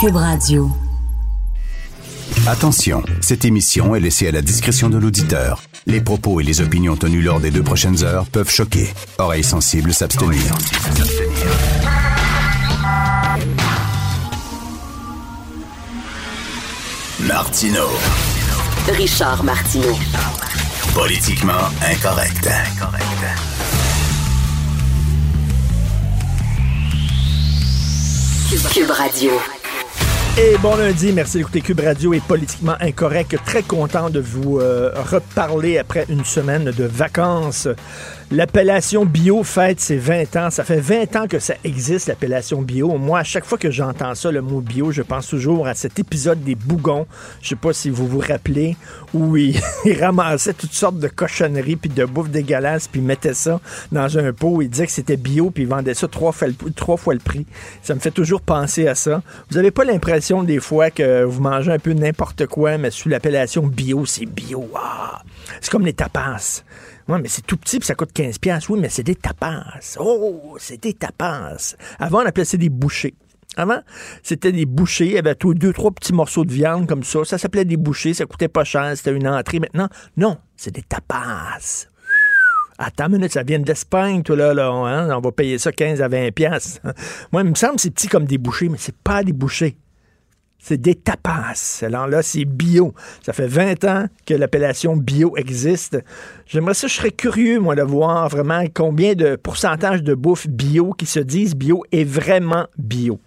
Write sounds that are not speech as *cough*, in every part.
Cube Radio. Attention, cette émission est laissée à la discrétion de l'auditeur. Les propos et les opinions tenues lors des deux prochaines heures peuvent choquer. Oreilles sensibles s'abstenir. Martino. Richard Martineau. Politiquement incorrect. Cube Radio. Et bon lundi, merci d'écouter Cube Radio est politiquement incorrect. Très content de vous euh, reparler après une semaine de vacances. L'appellation bio fête ses 20 ans. Ça fait 20 ans que ça existe, l'appellation bio. Moi, à chaque fois que j'entends ça, le mot bio, je pense toujours à cet épisode des Bougons. Je sais pas si vous vous rappelez, où ils, *laughs* ramassaient toutes sortes de cochonneries puis de bouffe dégueulasse puis mettaient ça dans un pot. Ils disaient que c'était bio puis ils vendaient ça trois fois, le, trois fois le prix. Ça me fait toujours penser à ça. Vous avez pas l'impression des fois que vous mangez un peu n'importe quoi, mais sous l'appellation bio, c'est bio. Ah! C'est comme les tapas. Oui, mais c'est tout petit, puis ça coûte 15 pièces. Oui, mais c'est des tapas. Oh, c'est des tapas. Avant, on appelait ça des bouchées. Avant, c'était des bouchées. Avait deux, trois petits morceaux de viande comme ça. Ça s'appelait des bouchées. Ça coûtait pas cher. C'était une entrée. Maintenant, non, c'est des tapas. Attends une minute, ça vient d'Espagne, tout là, là hein? on va payer ça 15 à 20 pièces. Moi, il me semble que c'est petit comme des bouchées, mais c'est pas des bouchées. C'est des tapas. Alors là, c'est bio. Ça fait 20 ans que l'appellation bio existe. J'aimerais ça, je serais curieux, moi, de voir vraiment combien de pourcentage de bouffe bio qui se disent bio est vraiment bio.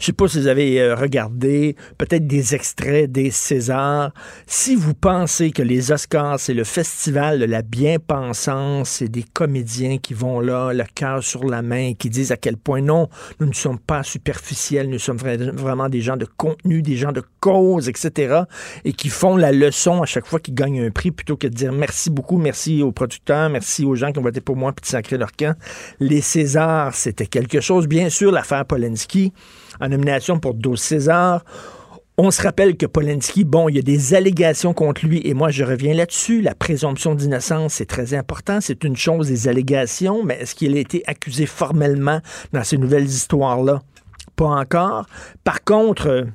Je sais pas si vous avez euh, regardé peut-être des extraits des Césars. Si vous pensez que les Oscars, c'est le festival de la bien-pensance, c'est des comédiens qui vont là, le cœur sur la main, qui disent à quel point non, nous ne sommes pas superficiels, nous sommes vraiment des gens de contenu, des gens de cause, etc. Et qui font la leçon à chaque fois qu'ils gagnent un prix plutôt que de dire merci beaucoup, merci aux producteurs, merci aux gens qui ont voté pour moi puis de sacrer leur camp. Les Césars, c'était quelque chose. Bien sûr, l'affaire Polanski en nomination pour 12 César. On se rappelle que Polanski, bon, il y a des allégations contre lui, et moi je reviens là-dessus. La présomption d'innocence, c'est très important. C'est une chose, des allégations, mais est-ce qu'il a été accusé formellement dans ces nouvelles histoires-là? Pas encore. Par contre,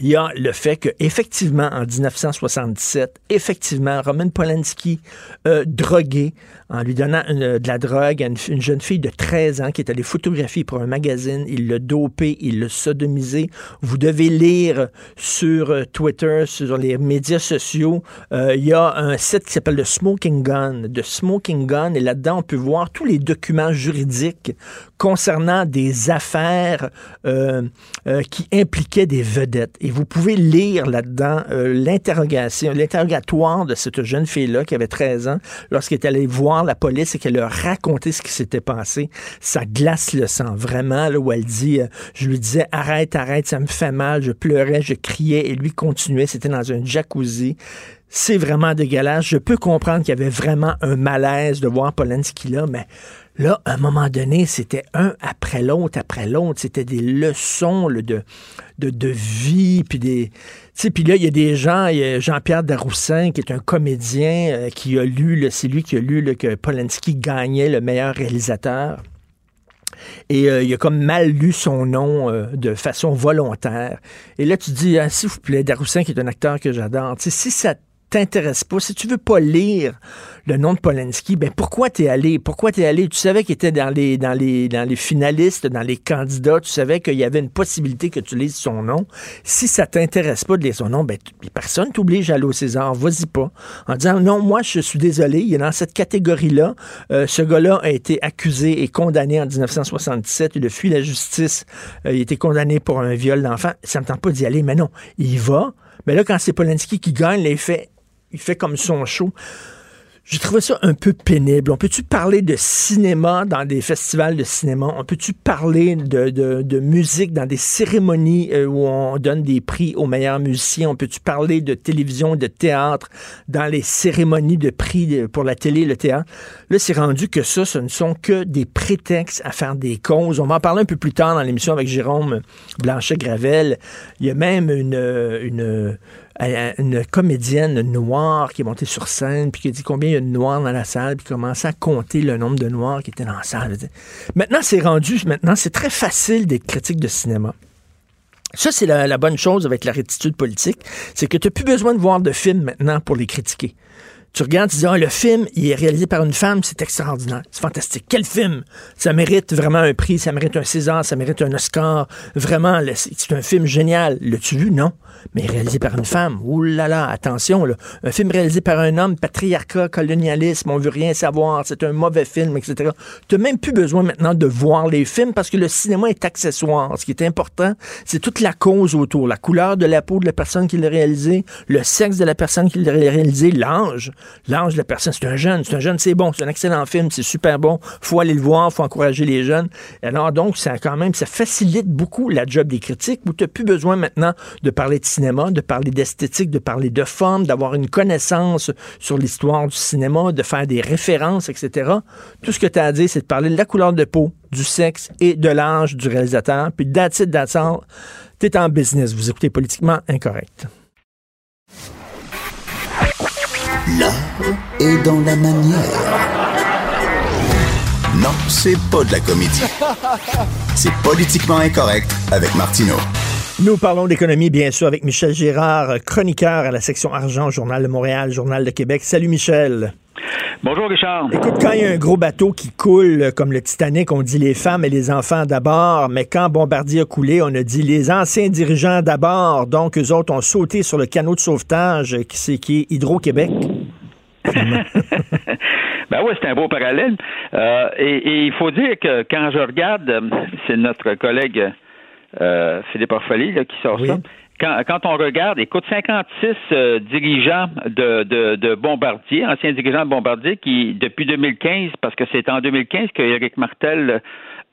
il y a le fait que effectivement en 1977, effectivement Roman Polanski euh, drogué en lui donnant de la drogue à une, jeune fille de 13 ans qui est allée photographier pour un magazine, il l'a dopé, il l'a sodomisé. Vous devez lire sur euh, Twitter, sur les médias sociaux, euh, il y a un site qui s'appelle le Smoking Gun, de Smoking Gun et là-dedans on peut voir tous les documents juridiques concernant des affaires qui impliquaient des vedettes et vous pouvez lire là-dedans euh, l'interrogatoire de cette jeune fille-là qui avait 13 ans lorsqu'elle est allée voir la police et qu'elle a raconté ce qui s'était passé. Ça glace le sang, vraiment, là, où elle dit, euh, je lui disais, arrête, arrête, ça me fait mal, je pleurais, je criais, et lui continuait, c'était dans un jacuzzi. C'est vraiment dégueulasse. Je peux comprendre qu'il y avait vraiment un malaise de voir Polanski là, mais Là, à un moment donné, c'était un après l'autre, après l'autre. C'était des leçons de, de, vie. Puis des. Puis là, il y a des gens, il y a Jean-Pierre Daroussin, qui est un comédien, euh, qui a lu, c'est lui qui a lu que Polanski gagnait le meilleur réalisateur. Et euh, il a comme mal lu son nom euh, de façon volontaire. Et là, tu dis, ah, s'il vous plaît, Daroussin, qui est un acteur que j'adore, si ça t'intéresse pas, si tu veux pas lire le nom de Polanski, ben pourquoi t'es allé? Pourquoi t'es allé? Tu savais qu'il était dans les, dans les, dans les finalistes, dans les candidats, tu savais qu'il y avait une possibilité que tu lises son nom. Si ça t'intéresse pas de lire son nom, ben personne t'oblige à aller au César, vas-y pas. En disant non, moi je suis désolé, il est dans cette catégorie-là. Euh, ce gars-là a été accusé et condamné en 1977, il a fui la justice, euh, il a été condamné pour un viol d'enfant. Ça me tente pas d'y aller, mais non, il va. Mais là, quand c'est Polanski qui gagne, les faits il fait comme son show. J'ai trouvé ça un peu pénible. On peut-tu parler de cinéma dans des festivals de cinéma? On peut-tu parler de, de, musique dans des cérémonies euh, où on donne des prix aux meilleurs musiciens? On peut-tu parler de télévision, de théâtre dans les cérémonies de prix pour la télé, le théâtre? Là, c'est rendu que ça, ce ne sont que des prétextes à faire des causes. On va en parler un peu plus tard dans l'émission avec Jérôme Blanchet-Gravel. Il y a même une, une une comédienne noire qui est montée sur scène, puis qui a dit combien il y a de noirs dans la salle, puis commençait à compter le nombre de noirs qui étaient dans la salle. Maintenant, c'est rendu, maintenant, c'est très facile d'être critique de cinéma. Ça, c'est la, bonne chose avec la rétitude politique, c'est que tu n'as plus besoin de voir de films maintenant pour les critiquer. Tu regardes, tu dis, ah, le film, il est réalisé par une femme, c'est extraordinaire, c'est fantastique. Quel film! Ça mérite vraiment un prix, ça mérite un César, ça mérite un Oscar. Vraiment, c'est un film génial. L'as-tu vu? Non. Mais réalisé par une femme. Ouh là là, attention. Un film réalisé par un homme, patriarcat, colonialisme, on veut rien savoir, c'est un mauvais film, etc. Tu n'as même plus besoin maintenant de voir les films parce que le cinéma est accessoire. Ce qui est important, c'est toute la cause autour, la couleur de la peau de la personne qui l'a réalisé, le sexe de la personne qui l'a réalisé, l'âge. L'âge de la personne, c'est un jeune, c'est un jeune, c'est bon, c'est un excellent film, c'est super bon, faut aller le voir, faut encourager les jeunes. Alors donc, ça quand même, ça facilite beaucoup la job des critiques où tu n'as plus besoin maintenant de parler de de parler d'esthétique, de parler de forme, d'avoir une connaissance sur l'histoire du cinéma, de faire des références, etc. Tout ce que tu as à dire, c'est de parler de la couleur de peau, du sexe et de l'âge du réalisateur. Puis that's it, that's T'es en business. Vous écoutez politiquement incorrect. L'art est dans la manière. Non, c'est pas de la comédie. C'est politiquement incorrect avec Martineau. Nous parlons d'économie, bien sûr, avec Michel Girard, chroniqueur à la section argent, Journal de Montréal, Journal de Québec. Salut Michel. Bonjour Richard. Écoute, quand il y a un gros bateau qui coule, comme le Titanic, on dit les femmes et les enfants d'abord, mais quand Bombardier a coulé, on a dit les anciens dirigeants d'abord. Donc, eux autres ont sauté sur le canot de sauvetage qui, c'est, qui est Hydro-Québec. *laughs* ben oui, c'est un beau parallèle. Euh, et, il faut dire que quand je regarde, c'est notre collègue euh, Philippe Orphalie qui sort ça. Quand, on regarde, écoute, 56 euh, dirigeants de, de, Bombardier, anciens dirigeants de Bombardier, qui, depuis 2015, parce que c'est en 2015 que Éric Martel,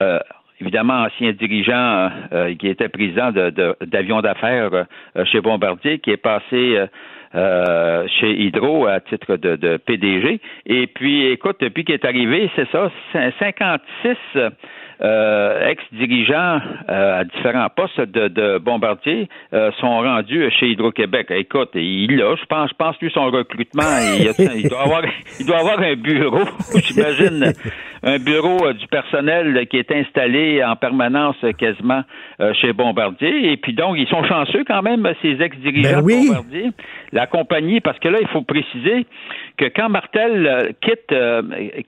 euh, évidemment ancien dirigeant qui était président d'avions d'affaires chez Bombardier, qui est passé chez Hydro à titre de, de, PDG. Et puis, écoute, depuis qu'il est arrivé, c'est ça, 56 euh, ex-dirigeants euh, à différents postes de, Bombardier euh, sont rendus chez Hydro-Québec. Écoute, il là, je pense, je pense lui son recrutement, *laughs* il, doit avoir, il doit avoir un bureau, *laughs* j'imagine, un bureau du personnel qui est installé en permanence quasiment chez Bombardier. Et puis donc, ils sont chanceux quand même, ces ex-dirigeants ben de Bombardier. La compagnie, parce que là, il faut préciser que quand Martel quitte,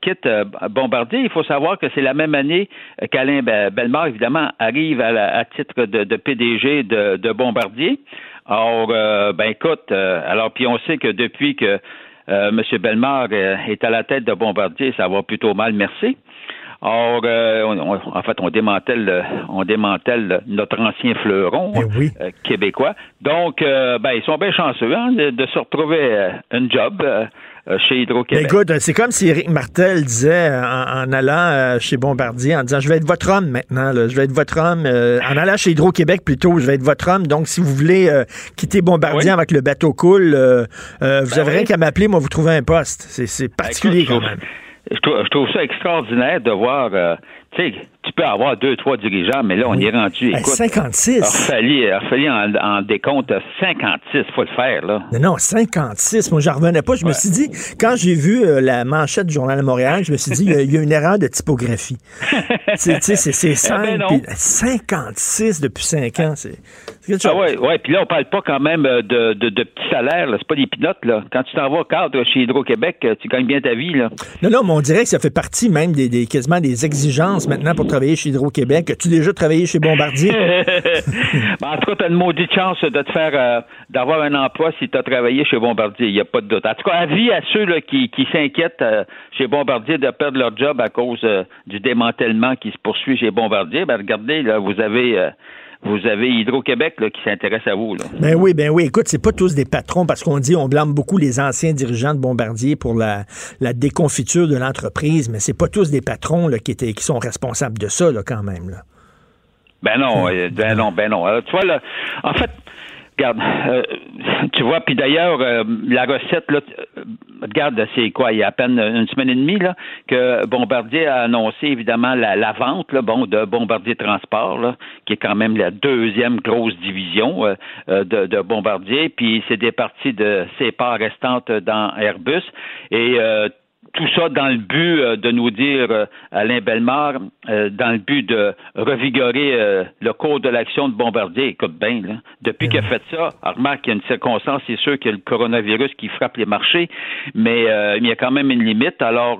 quitte Bombardier, il faut savoir que c'est la même année qu'Alain Bellemare, évidemment, arrive à, titre de, PDG de, Bombardier. Or, euh, ben écoute, euh, alors puis on sait que depuis que euh, M. Bellemare est à la tête de Bombardier, ça va plutôt mal, merci. Or, en fait, on démantèle, on démantèle notre ancien fleuron eh québécois. Donc, ben, ils sont bien chanceux hein, de, se retrouver un job euh, chez Hydro-Québec. Écoute, c'est comme si Éric Martel disait euh, en, allant euh, chez Bombardier, en disant je vais être votre homme maintenant, je vais être votre homme. en allant chez Hydro-Québec plutôt, je vais être votre homme. Donc, si vous voulez quitter Bombardier avec le bateau cool, vous ben avez rien qu'à m'appeler, moi vous trouvez un poste. C'est ben, particulier quand même. Je trouve, ça extraordinaire de voir, sais, tu peux avoir deux, trois dirigeants, mais là, on y est rendu. Écoute, 56. Il a fallu en, en décompte 56, faut le faire, là. Non, non, 56. Moi, j'en revenais pas. Je me suis dit, quand j'ai vu euh, la manchette du Journal de Montréal, je me suis dit, il y, a une erreur de typographie. *laughs* c'est 5, 56 depuis 5 ans. C'est. Ah ouais, ouais. Puis là, on parle pas quand même euh, de, de, de petits salaires. C'est pas des pinottes. Là. Quand tu t'en vas cadre chez Hydro-Québec, euh, tu gagnes bien ta vie. Là. Non, non, mais on dirait que ça fait partie même des, des quasiment des exigences maintenant pour travailler chez Hydro-Québec? As-tu déjà travaillé chez Bombardier? *laughs* ben, en tout cas, tu as une maudite chance de te faire euh, d'avoir un emploi si tu as travaillé chez Bombardier. Il n'y a pas de doute. En tout cas, avis à ceux là, qui, qui s'inquiètent euh, chez Bombardier de perdre leur job à cause euh, du démantèlement qui se poursuit chez Bombardier. Ben, regardez, là, vous avez vous avez Hydro-Québec qui s'intéresse à vous. Là. Ben oui, ben oui. Écoute, c'est pas tous des patrons parce qu'on dit on blâme beaucoup les anciens dirigeants de Bombardier pour la, la déconfiture de l'entreprise, mais c'est pas tous des patrons là, qui, étaient, qui sont responsables de ça là, quand même. Là. Ben non, euh, ben non, ben non. tu vois, là, en fait, Regarde, euh, tu vois, puis d'ailleurs, euh, la recette, là, regarde, c'est quoi, il y a à peine une semaine et demie, là, que Bombardier a annoncé, évidemment, la, vente, là, bon, de Bombardier Transport, là, qui est quand même la deuxième grosse division euh, de, de, Bombardier, puis c'est des parties de ses parts restantes dans Airbus, et tout ça dans le but euh, de nous dire, euh, Alain Bellemare, euh, dans le but de revigorer le cours de l'action de Bombardier. Écoute bien, là, depuis qu'il a fait ça, remarque qu'il y a une circonstance, c'est sûr qu'il y a le coronavirus qui frappe les marchés, mais il y a quand même une limite. Alors,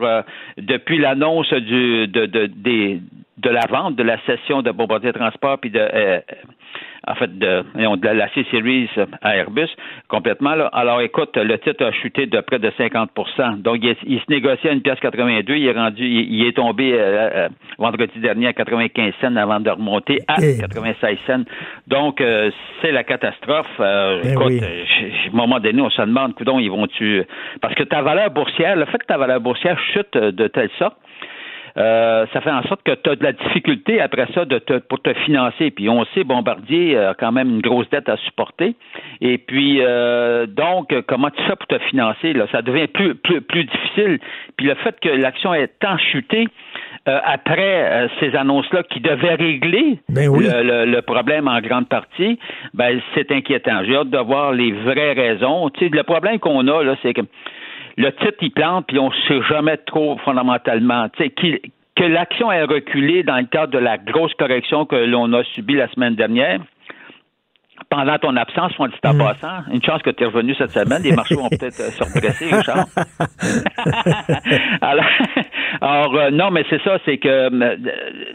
depuis l'annonce du de, de, des de la vente de la session de Bombardier Transport puis de en fait, de, de la C-Series à Airbus complètement. Alors, écoute, le titre a chuté de près de 50% Donc, il, se négociait à une pièce 82. Il est rendu, il, est tombé euh, euh, vendredi dernier à 95 cents avant de remonter à 96 cents. Donc, euh, c'est la catastrophe. Ben écoute, à un moment donné, on se demande, coudon, ils vont-tu... Parce que ta valeur boursière, le fait que ta valeur boursière chute de telle sorte, euh, ça fait en sorte que tu as de la difficulté après ça de te, pour te financer. Puis on sait, Bombardier a quand même une grosse dette à supporter. Et puis euh, donc, comment tu fais pour te financer? Là? Ça devient plus, plus, plus difficile. Puis le fait que l'action est tant chutée, euh, après ces annonces-là qui devaient régler ben le, problème en grande partie, ben c'est inquiétant. J'ai hâte de voir les vraies raisons. Tu sais, le problème qu'on a, là, c'est que le titre, il plante, puis on ne sait jamais trop fondamentalement. Tu sais, que l'action ait reculé dans le cadre de la grosse correction que l'on a subie la semaine dernière, pendant ton absence, on dit en mm. passant, une chance que tu es revenu cette semaine, les marchés vont peut-être euh, se redresser, Richard. *laughs* alors, alors euh, non, mais c'est ça, c'est que euh,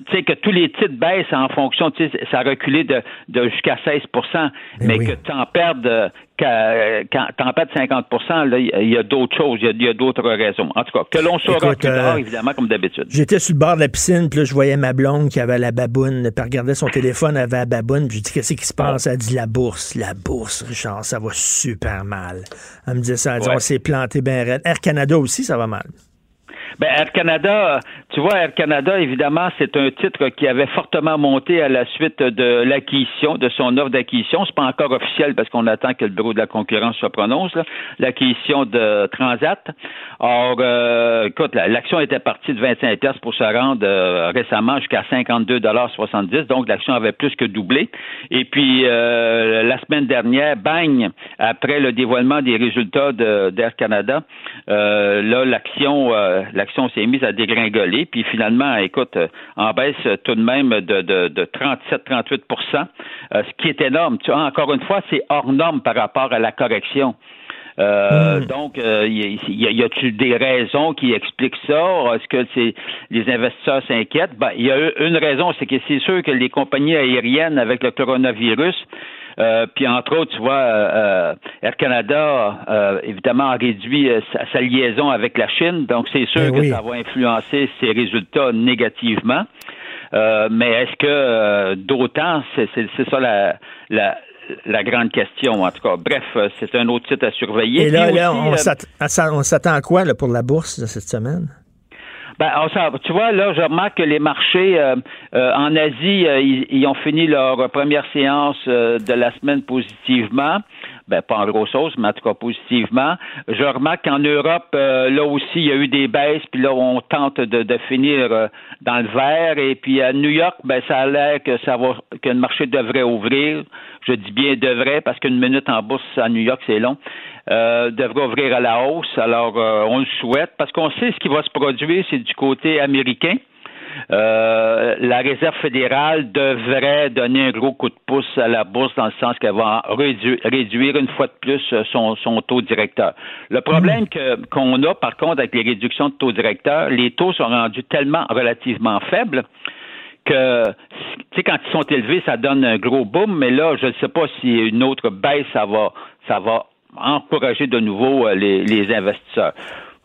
tu sais que tous les titres baissent en fonction, tu sais, ça a reculé de, de jusqu'à 16% mais, que tu en perdes quand t'en perds 50 là, il y a, d'autres choses, il y a, d'autres raisons. En tout cas, que l'on saura plus tard, évidemment, comme d'habitude. J'étais sur le bord de la piscine, puis là, je voyais ma blonde qui avait la baboune, puis regardait son *laughs* téléphone, elle avait la baboune, puis je dis, qu'est-ce qui se passe? Elle dit, la bourse, la bourse, Richard, ça va super mal. Elle me disait ça, elle dit, on s'est planté bien raide. Air Canada aussi, ça va mal. Ben, Air Canada, tu vois, Air Canada, évidemment, c'est un titre qui avait fortement monté à la suite de l'acquisition, de son offre d'acquisition. C'est pas encore officiel parce qu'on attend que le bureau de la concurrence se prononce, l'acquisition de Transat. Or, euh, écoute, l'action était partie de 25 pièces pour se rendre euh, récemment jusqu'à 52,70 Donc, l'action avait plus que doublé. Et puis, euh, la semaine dernière, bang, après le dévoilement des résultats d'Air Canada, là, l'action, l'action s'est mise à dégringoler. Puis finalement, écoute, en baisse tout de même de, de, 37-38% ce qui est énorme. Tu vois, encore une fois, c'est hors norme par rapport à la correction. Euh, hmm. Donc, il euh, y, a, t il des raisons qui expliquent ça? Est-ce que c'est les investisseurs s'inquiètent? Ben, il y a une raison, c'est que c'est sûr que les compagnies aériennes avec le coronavirus, euh, puis entre autres, tu vois, Air Canada, évidemment, a réduit sa, liaison avec la Chine, donc c'est sûr ben que ça va influencer ses résultats négativement. mais est-ce que d'autant, c'est ça la, la, la grande question, en tout cas. Bref, euh, c'est un autre site à surveiller. Et là, là on euh, s'attend à quoi là, pour la bourse de cette semaine? Ben, tu vois, là, je remarque que les marchés euh, en Asie, ils, ont fini leur première séance de la semaine positivement ben pas en grosse hausse, mais en tout cas positivement. Je remarque qu'en Europe, euh, là aussi, il y a eu des baisses, puis là, on tente de, de finir euh, dans le vert. Et puis à New York, ben ça a l'air que ça va que le marché devrait ouvrir. Je dis bien devrait, parce qu'une minute en bourse à New York, c'est long. Euh, devrait ouvrir à la hausse. Alors, on le souhaite, parce qu'on sait ce qui va se produire, c'est du côté américain. Euh, la Réserve fédérale devrait donner un gros coup de pouce à la bourse dans le sens qu'elle va réduire, une fois de plus euh, son, taux directeur. Le problème hmm. qu'on a, par contre, avec les réductions de taux directeur, les taux sont rendus tellement relativement faibles que, tu sais, quand ils sont élevés, ça donne un gros boom, mais là, je ne sais pas si une autre baisse, ça va, ça va encourager de nouveau euh, les investisseurs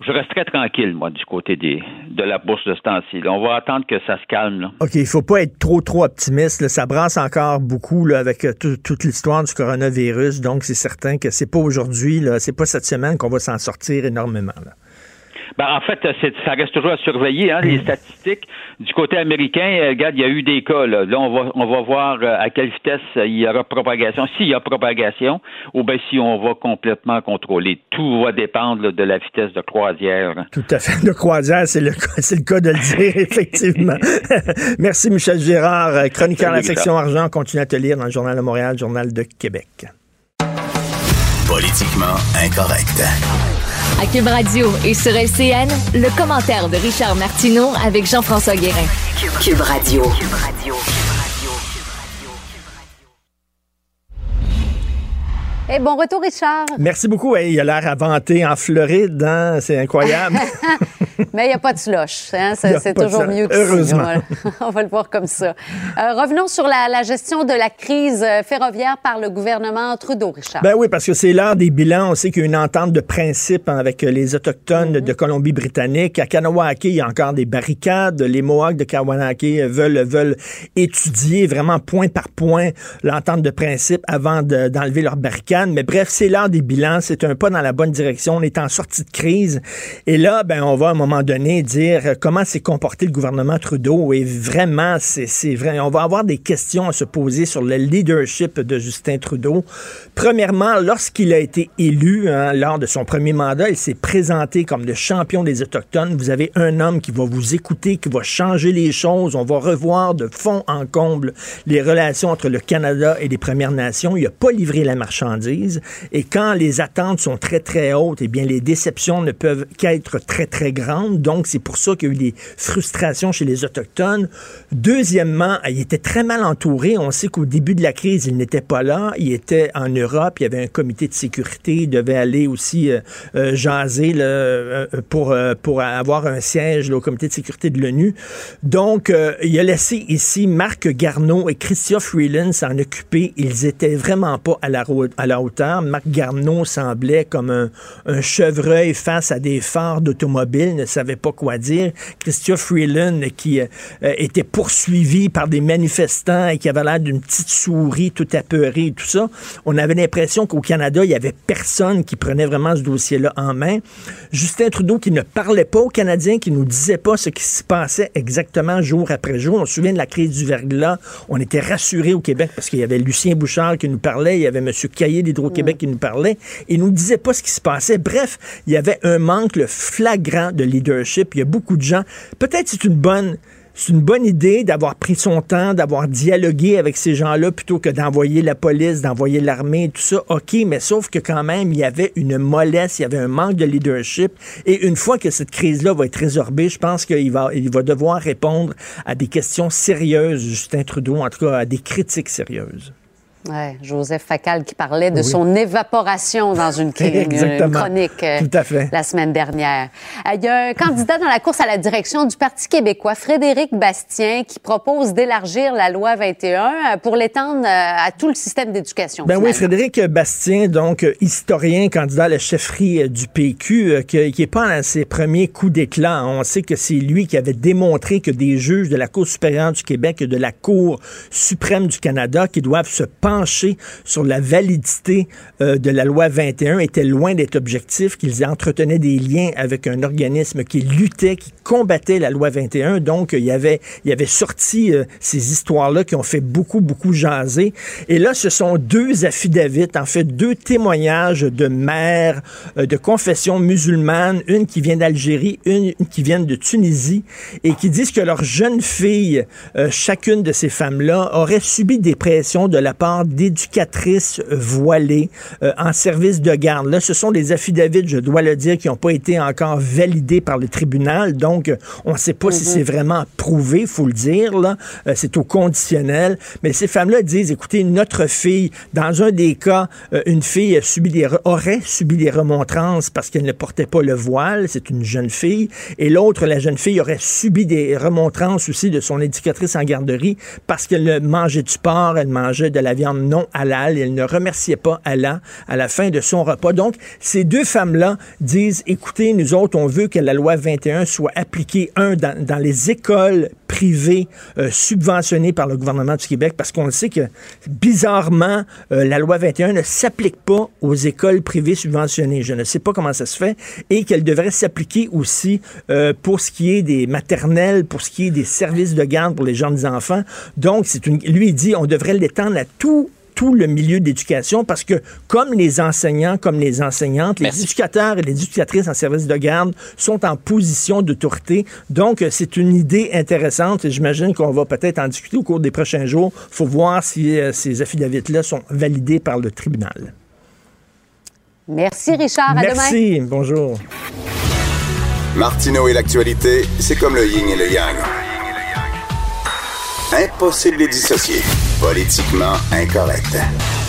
je resterai tranquille, moi, du côté des, de la bourse de ce temps-ci. On va attendre que ça se calme. OK, il faut pas être trop, trop optimiste. Ça brasse encore beaucoup là, avec euh, toute l'histoire du coronavirus. Donc, c'est certain que c'est pas aujourd'hui, c'est pas cette semaine qu'on va s'en sortir énormément. Là. Ben, en fait, ça reste toujours à surveiller, hein, les statistiques. Du côté américain, euh, regarde, il y a eu des cas. Là, on, va, on va voir euh, à quelle vitesse euh, il y aura propagation, s'il y a propagation, ou bien si on va complètement contrôler. Tout va dépendre de la vitesse de croisière. Tout à fait. De croisière, c'est le, *laughs* c'est le cas de le dire, effectivement. *laughs* Merci, Michel Gérard, chroniqueur de la section argent. Continue à te lire dans le Journal de Montréal, Journal de Québec. Politiquement incorrect. À Cube Radio et sur LCN, le commentaire de Richard Martineau avec Jean-François Guérin. Cube Radio. Et bon retour, Richard. Merci beaucoup. il a l'air vanter en Floride, hein? c'est incroyable. *laughs* Mais il n'y a pas de slush. Hein? C'est toujours mieux que Heureusement. *laughs* On va le voir comme ça. Euh, revenons sur la, gestion de la crise euh, ferroviaire par le gouvernement Trudeau, Richard. Ben oui, parce que c'est l'heure des bilans. On sait qu'il y a une entente de principe hein, avec les Autochtones de Colombie-Britannique. À Kanawake, il y a encore des barricades. Les Mohawks de Kawanake veulent, veulent étudier vraiment point par point l'entente de principe avant d'enlever leurs barricades. Mais bref, c'est l'heure des bilans. C'est un pas dans la bonne direction. On est en sortie de crise. Et là, ben, on va à un moment donné dire comment s'est comporté le gouvernement Trudeau. Et vraiment, c'est vrai. On va avoir des questions à se poser sur le leadership de Justin Trudeau. Premièrement, lorsqu'il a été élu hein, lors de son premier mandat, il s'est présenté comme le champion des Autochtones. Vous avez un homme qui va vous écouter, qui va changer les choses. On va revoir de fond en comble les relations entre le Canada et les Premières Nations. Il n'a pas livré la marchandise. Et quand les attentes sont très, très hautes, eh bien, les déceptions ne peuvent qu'être très, très grandes. Donc, c'est pour ça qu'il y a eu des frustrations chez les Autochtones. Deuxièmement, il était très mal entouré. On sait qu'au début de la crise, il n'était pas là. Il était en Europe. Il y avait un comité de sécurité. Il devait aller aussi euh, euh, jaser euh, pour, pour avoir un siège au comité de sécurité de l'ONU. Donc, il a laissé ici Marc Garneau et Christophe Freeland s'en occuper. Ils étaient vraiment pas à la, à la hauteur. Marc Garneau semblait comme un, chevreuil face à des phares d'automobile, ne savait pas quoi dire. Christophe Freeland, qui était poursuivi par des manifestants et qui avait l'air d'une petite souris tout apeurée et tout ça. On avait l'impression qu'au Canada, il y avait personne qui prenait vraiment ce dossier-là en main. Justin Trudeau qui ne parlait pas aux Canadiens, qui nous disait pas ce qui se passait exactement jour après jour. On se souvient de la crise du verglas. On était rassurés au Québec parce qu'il y avait Lucien Bouchard qui nous parlait, il y avait M. Caillé d'Hydro-Québec qui nous parlait. Il nous disait pas ce qui se passait. Bref, il y avait un manque flagrant de leadership. Il y a beaucoup de gens. Peut-être c'est une bonne c'est une bonne idée d'avoir pris son temps, d'avoir dialogué avec ces gens-là plutôt que d'envoyer la police, d'envoyer l'armée, tout ça. OK, mais sauf que quand même, il y avait une mollesse, il y avait un manque de leadership. Et une fois que cette crise-là va être résorbée, je pense qu'il va, il va devoir répondre à des questions sérieuses, Justin Trudeau, en tout cas à des critiques sérieuses. Ouais, Joseph Facal qui parlait de son évaporation dans une, *laughs* chronique euh, Tout à fait. la semaine dernière. Euh, il y a un candidat dans la course à la direction du Parti québécois, Frédéric Bastien, qui propose d'élargir la loi 21 euh, pour l'étendre à tout le système d'éducation. Ben oui, Frédéric Bastien, donc historien, candidat à la chefferie du PQ, qui n'est pas à ses premiers coups d'éclat. On sait que c'est lui qui avait démontré que des juges de la Cour supérieure du Québec et de la Cour suprême du Canada qui doivent se sur la validité euh, de la loi 21 était loin d'être objectif, qu'ils entretenaient des liens avec un organisme qui luttait, qui combattait la loi 21. Donc, il y avait, il y avait sorti euh, ces histoires-là qui ont fait beaucoup, beaucoup jaser. Et là, ce sont deux affidavits, en fait, deux témoignages de mères euh, de confession musulmane, une qui vient d'Algérie, une, qui vient de Tunisie, et qui disent que leurs jeunes filles, chacune de ces femmes-là, auraient subi des pressions de la part d'éducatrices voilées euh, en service de garde. Là, ce sont des affidavits, je dois le dire, qui n'ont pas été encore validés par le tribunal. Donc, on ne sait pas si mhm. c'est vraiment prouvé, faut le dire. Là, euh, c'est au conditionnel. Mais ces femmes-là disent, écoutez, notre fille, dans un des cas, euh, une fille a subi des, aurait subi des remontrances parce qu'elle ne portait pas le voile. C'est une jeune fille. Et l'autre, la jeune fille, aurait subi des remontrances aussi de son éducatrice en garderie parce qu'elle mangeait du porc, elle mangeait de la viande non halal. Elle ne remerciait pas Allah à la fin de son repas. Donc, ces deux femmes-là disent, écoutez, nous autres, on veut que la loi 21 soit appliquée, un, dans, les écoles privées euh, subventionnées par le gouvernement du Québec, parce qu'on sait que, bizarrement, euh, la loi 21 ne s'applique pas aux écoles privées subventionnées. Je ne sais pas comment ça se fait, et qu'elle devrait s'appliquer aussi euh, pour ce qui est des maternelles, pour ce qui est des services de garde pour les jeunes enfants. Donc, c'est une, lui, dit, on devrait l'étendre à tout tout le milieu d'éducation parce que comme les enseignants, comme les enseignantes, les éducateurs et les éducatrices en service de garde sont en position d'autorité. Donc, c'est une idée intéressante et j'imagine qu'on va peut-être en discuter au cours des prochains jours. Il faut voir si euh, ces affidavits-là sont validés par le tribunal. Merci, Richard. À Merci. Bonjour. Martineau et l'actualité, c'est comme le yin et le yang. Impossible de les dissocier. Politiquement incorrect.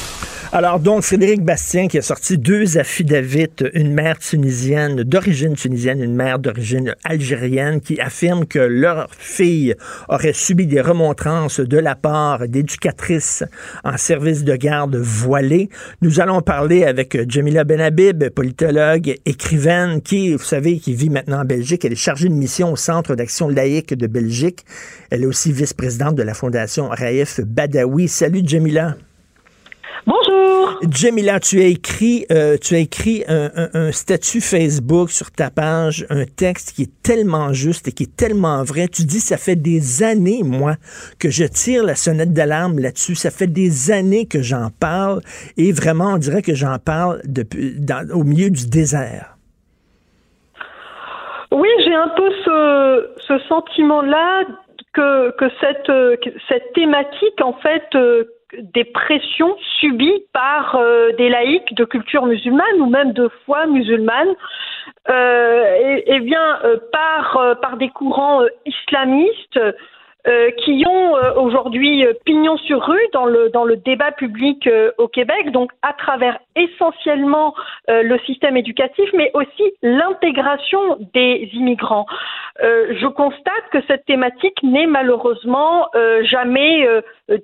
Alors donc, Frédéric Bastien qui a sorti deux affidavits, une mère tunisienne, d'origine tunisienne, une mère d'origine algérienne, qui affirment que leur fille aurait subi des remontrances de la part d'éducatrices en service de garde voilée. Nous allons parler avec Jamila Benhabib, politologue, écrivaine, qui, vous savez, qui vit maintenant en Belgique. Elle est chargée de mission au Centre d'action laïque de Belgique. Elle est aussi vice-présidente de la Fondation Raif Badawi. Salut Jamila. Bonjour. Jamila, tu as écrit, euh, tu as écrit un, statut Facebook sur ta page, un texte qui est tellement juste et qui est tellement vrai. Tu dis, ça fait des années, moi, que je tire la sonnette d'alarme là-dessus. Ça fait des années que j'en parle et vraiment, on dirait que j'en parle depuis, au milieu du désert. Oui, j'ai un peu ce, ce sentiment-là que, que cette, cette thématique, en fait, euh, des pressions subies par euh, des laïcs de culture musulmane ou même de foi musulmane, euh, et, bien euh, par par des courants islamistes euh, qui ont euh, aujourd'hui euh, pignon sur rue dans le dans le débat public au Québec, donc à travers essentiellement le système éducatif, mais aussi l'intégration des immigrants. je constate que cette thématique n'est malheureusement jamais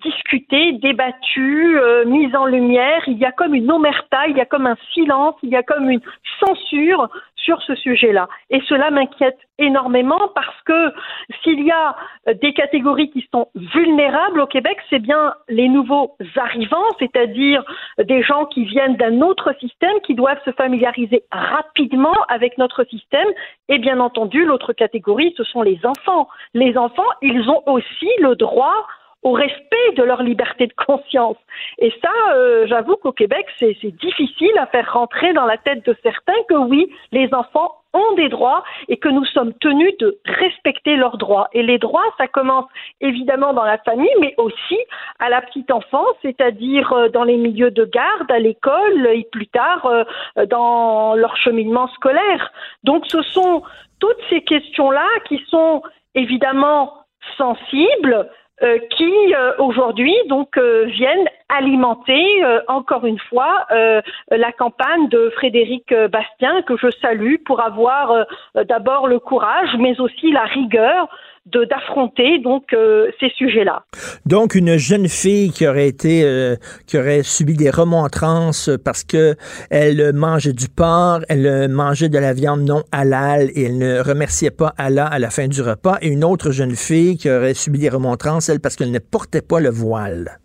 discutée, débattue, mise en lumière. Il y a comme une omerta, il y a comme un silence, il y a comme une censure sur ce sujet-là. Et cela m'inquiète énormément parce que s'il y a des catégories qui sont vulnérables au Québec, c'est bien les nouveaux arrivants, c'est-à-dire des gens qui viennent d'un autre système, qui doivent se familiariser rapidement avec notre système. Et bien entendu, l'autre catégorie, ce sont les enfants. Les enfants, ils ont aussi le droit au respect de leur liberté de conscience. Et ça, euh, j'avoue qu'au Québec, c'est difficile à faire rentrer dans la tête de certains que oui, les enfants ont des droits et que nous sommes tenus de respecter leurs droits. Et les droits, ça commence évidemment dans la famille, mais aussi à la petite enfance, c'est-à-dire euh, dans les milieux de garde, à l'école et plus tard euh, dans leur cheminement scolaire. Donc ce sont toutes ces questions-là qui sont évidemment sensibles, euh, qui euh, aujourd'hui donc euh, viennent alimenter encore une fois la campagne de Frédéric Bastien que je salue pour avoir d'abord le courage mais aussi la rigueur d'affronter donc euh, ces sujets-là. Donc une jeune fille qui aurait été euh, qui aurait subi des remontrances parce que elle mangeait du porc, elle mangeait de la viande non halal et elle ne remerciait pas Allah à la fin du repas et une autre jeune fille qui aurait subi des remontrances elle parce qu'elle ne portait pas le voile.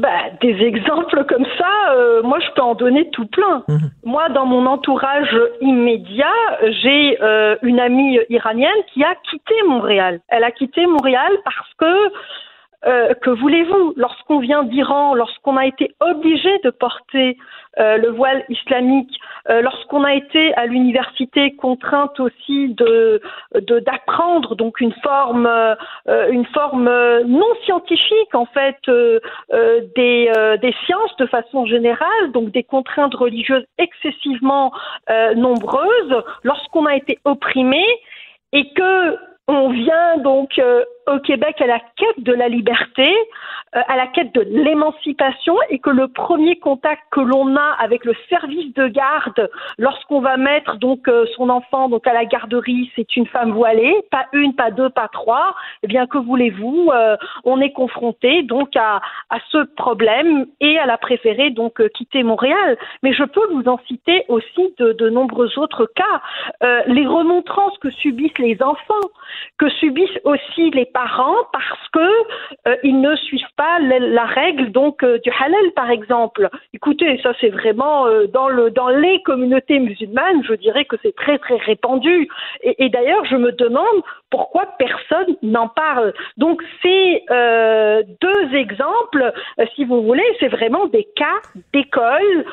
Bah, des exemples comme ça, euh, moi je peux en donner tout plein. Mhm. Moi, dans mon entourage immédiat, j'ai euh, une amie iranienne qui a quitté Montréal. Elle a quitté Montréal parce que euh, que voulez-vous? Lorsqu'on vient d'Iran, lorsqu'on a été obligé de porter le voile islamique, euh, lorsqu'on a été à l'université contrainte aussi de d'apprendre donc une forme une forme non scientifique en fait des des sciences de façon générale, donc des contraintes religieuses excessivement nombreuses, lorsqu'on a été opprimé et que on vient donc au Québec à la quête de la liberté, euh, à la quête de l'émancipation et que le premier contact que l'on a avec le service de garde lorsqu'on va mettre donc euh, son enfant donc à la garderie, c'est une femme voilée, pas une, pas deux, pas trois. Eh bien que voulez-vous, euh, on est confronté donc à, ce problème et à la préférer donc quitter Montréal. Mais je peux vous en citer aussi de nombreux autres cas. les remontrances que subissent les enfants, que subissent aussi les parents parce que euh, ils ne suivent pas la, règle donc euh, du halal par exemple. Écoutez, ça c'est vraiment euh, dans le dans les communautés musulmanes, je dirais que c'est très très répandu. Et d'ailleurs, je me demande pourquoi personne n'en parle. Donc ces deux exemples, si vous voulez, c'est vraiment des cas d'école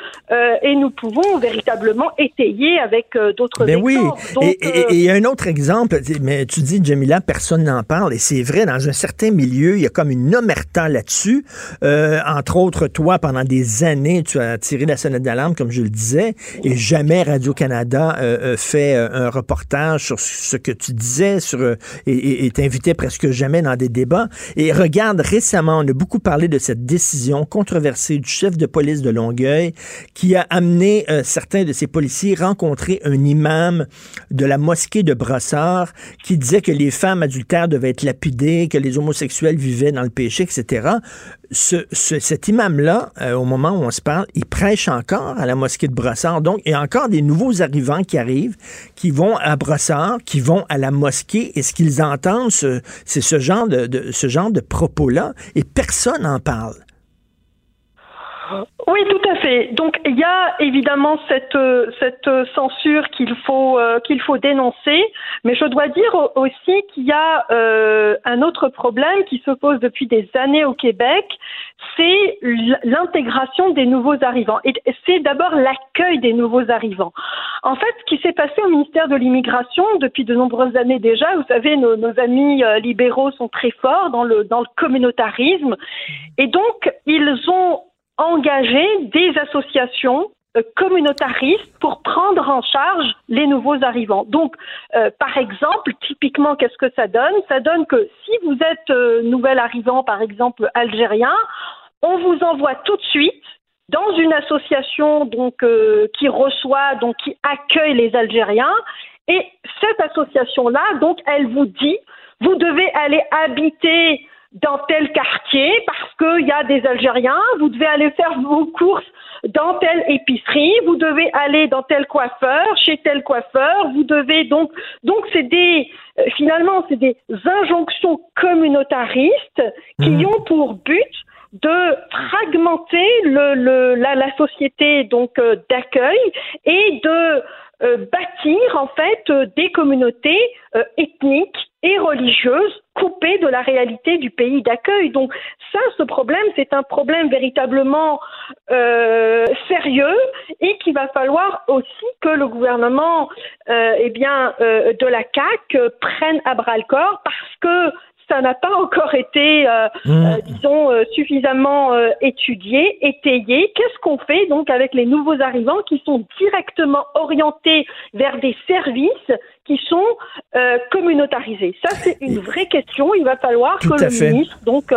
et nous pouvons véritablement étayer avec d'autres exemples. oui, et il y a un autre exemple, mais tu dis Jamila, personne n'en parle et c'est vrai, dans un certain milieu, il y a comme une omerta là-dessus là-dessus. Euh, entre autres, toi, pendant des années, tu as tiré la sonnette d'alarme, comme je le disais, et jamais Radio-Canada euh, fait un reportage sur ce que tu disais, sur et, et t'invitait presque jamais dans des débats. Et regarde, récemment, on a beaucoup parlé de cette décision controversée du chef de police de Longueuil qui a amené certains de ses policiers rencontrer un imam de la mosquée de Brossard qui disait que les femmes adultères devaient être lapidées, que les homosexuels vivaient dans le péché, etc. Ce, cet imam-là, euh, au moment où on se parle, il prêche encore à la mosquée de Brossard. Donc, il y a encore des nouveaux arrivants qui arrivent, qui vont à Brossard, qui vont à la mosquée, et ce qu'ils entendent, c'est ce genre de ce genre de propos-là, et personne n'en parle. Oui, tout à fait. Donc il y a évidemment cette cette censure qu'il faut euh, qu'il faut dénoncer, mais je dois dire aussi qu'il y a euh, un autre problème qui se pose depuis des années au Québec, c'est l'intégration des nouveaux arrivants. Et c'est d'abord l'accueil des nouveaux arrivants. En fait, ce qui s'est passé au ministère de l'immigration depuis de nombreuses années déjà, vous savez, nos, nos amis euh, libéraux sont très forts dans le dans le communautarisme, et donc ils ont engager des associations euh, communautaristes pour prendre en charge les nouveaux arrivants. Donc, euh, par exemple, typiquement, qu'est-ce que ça donne? Ça donne que si vous êtes euh, nouvel arrivant, par exemple algérien, on vous envoie tout de suite dans une association donc qui reçoit donc qui accueille les Algériens et cette association là donc elle vous dit vous devez aller habiter dans tel quartier parce qu'il y a des Algériens, vous devez aller faire vos courses dans telle épicerie, vous devez aller dans tel coiffeur, chez tel coiffeur, vous devez donc donc c'est des euh, finalement c'est des injonctions communautaristes qui mmh. ont pour but de fragmenter le, le la, la, société donc euh, d'accueil et de bâtir en fait des communautés ethniques et religieuses coupées de la réalité du pays d'accueil. Donc ça, ce problème, c'est un problème véritablement euh, sérieux et qu'il va falloir aussi que le gouvernement, euh, eh bien, euh, de la CAC prenne à bras le corps parce que ça n'a pas encore été, euh, mmh. euh, disons, euh, suffisamment étudié, étayé. Qu'est-ce qu'on fait donc avec les nouveaux arrivants qui sont directement orientés vers des services qui sont communautarisés? Ça, c'est une vraie question. Il va falloir que le ministre donc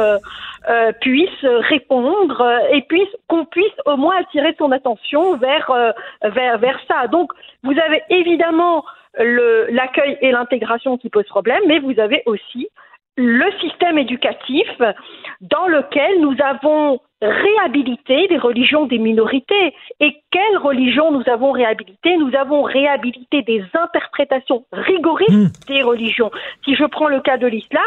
puisse répondre et puisse qu'on puisse au moins attirer son attention vers vers vers ça. Donc, vous avez évidemment l'accueil et l'intégration qui posent problème, mais vous avez aussi le système éducatif dans lequel nous avons réhabilité les religions des minorités. Et quelles religions nous avons réhabilité Nous avons réhabilité des interprétations rigoristes hmm. des religions. Si je prends le cas de l'islam,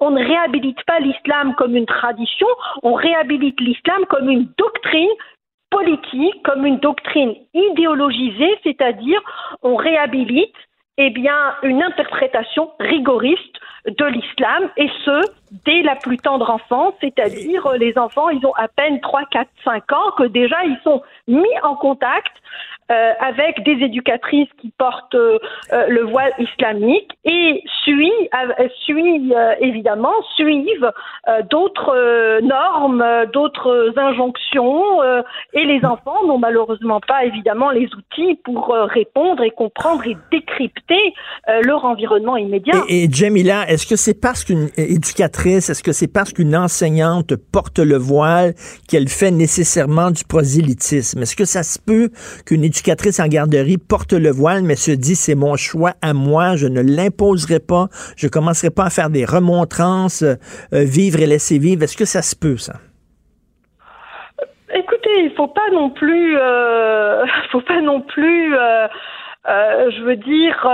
on ne réhabilite pas l'islam comme une tradition, on réhabilite l'islam comme une doctrine politique, comme une doctrine idéologisée, c'est-à-dire on réhabilite eh bien, une interprétation rigoriste de l'islam, et ce, dès la plus tendre enfance, c'est-à-dire euh, les enfants, ils ont à peine 3, 4, 5 ans, que déjà ils sont mis en contact euh, avec des éducatrices qui portent euh, le voile islamique et suivent, suivent évidemment suivent d'autres normes, d'autres injonctions et les enfants n'ont malheureusement pas évidemment les outils pour répondre et comprendre et décrypter leur environnement immédiat. Et, et Jamila, est-ce que c'est parce qu'une éducatrice, est-ce que c'est parce qu'une enseignante porte le voile qu'elle fait nécessairement du prosélytisme? Est-ce que ça se peut qu'une éducatrice en garderie porte le voile, mais se dit c'est mon choix à moi, je ne l'imposerai pas, je commencerai pas à faire des remontrances, euh, vivre et laisser vivre. Est-ce que ça se peut, ça? Écoutez, il faut pas non plus, euh, *laughs* faut pas non plus euh, je veux dire,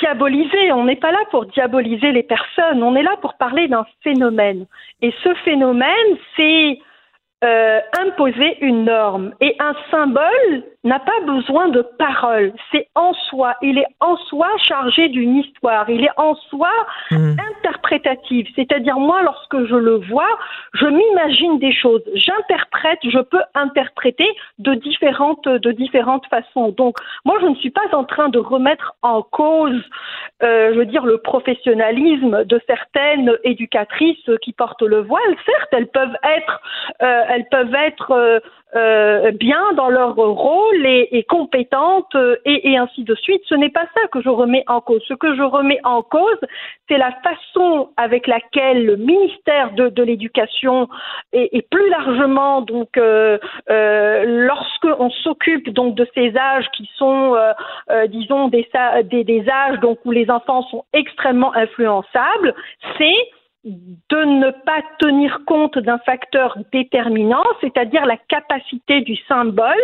diaboliser. On n'est pas là pour diaboliser les personnes, on est là pour parler d'un phénomène. Et ce phénomène, c'est euh, imposer une norme. Et un symbole n'a pas besoin de parole. C'est en soi. Il est en soi chargé d'une histoire. Il est en soi mmh. interprétatif. C'est-à-dire, moi, lorsque je le vois, je m'imagine des choses. J'interprète, je peux interpréter de différentes, de différentes façons. Donc, moi, je ne suis pas en train de remettre en cause, euh, je veux dire, le professionnalisme de certaines éducatrices qui portent le voile. Certes, elles peuvent être, euh, elles peuvent être euh, euh, bien dans leur rôle et, compétentes euh, et, ainsi de suite. Ce n'est pas ça que je remets en cause. Ce que je remets en cause, c'est la façon avec laquelle le ministère de, l'Éducation et, plus largement donc lorsque on s'occupe donc de ces âges qui sont disons des, des, des âges donc où les enfants sont extrêmement influençables, c'est de ne pas tenir compte d'un facteur déterminant, c'est-à-dire la capacité du symbole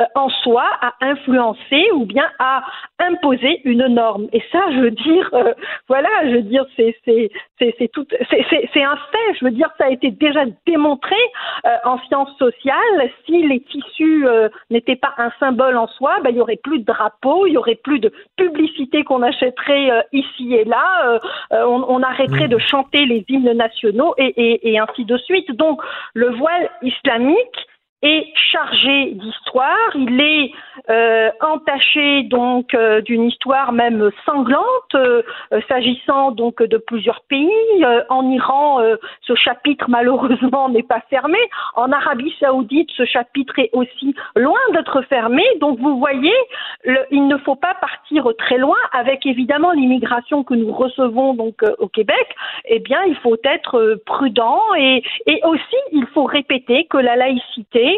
euh, en soi à influencer ou bien à imposer une norme. Et ça, je veux dire, euh, voilà, je veux dire, c'est c'est c'est tout, c'est un fait. Je veux dire, ça a été déjà démontré euh, en sciences sociales. Si les tissus euh, n'étaient pas un symbole en soi, ben, il y aurait plus de drapeaux, il y aurait plus de publicité qu'on achèterait euh, ici et là. On, on, arrêterait de chanter les hymnes nationaux et, et, et ainsi de suite. Donc, le voile islamique est chargé d'histoire, il est euh, entaché donc euh, d'une histoire même sanglante, euh, s'agissant donc de plusieurs pays. En Iran, ce chapitre malheureusement *laughs* n'est pas fermé. En Arabie Saoudite, ce chapitre est aussi loin d'être fermé. Donc vous voyez, il ne faut pas partir très loin. Avec évidemment l'immigration que nous recevons donc au Québec, eh bien il faut être prudent et, et aussi il faut répéter que la laïcité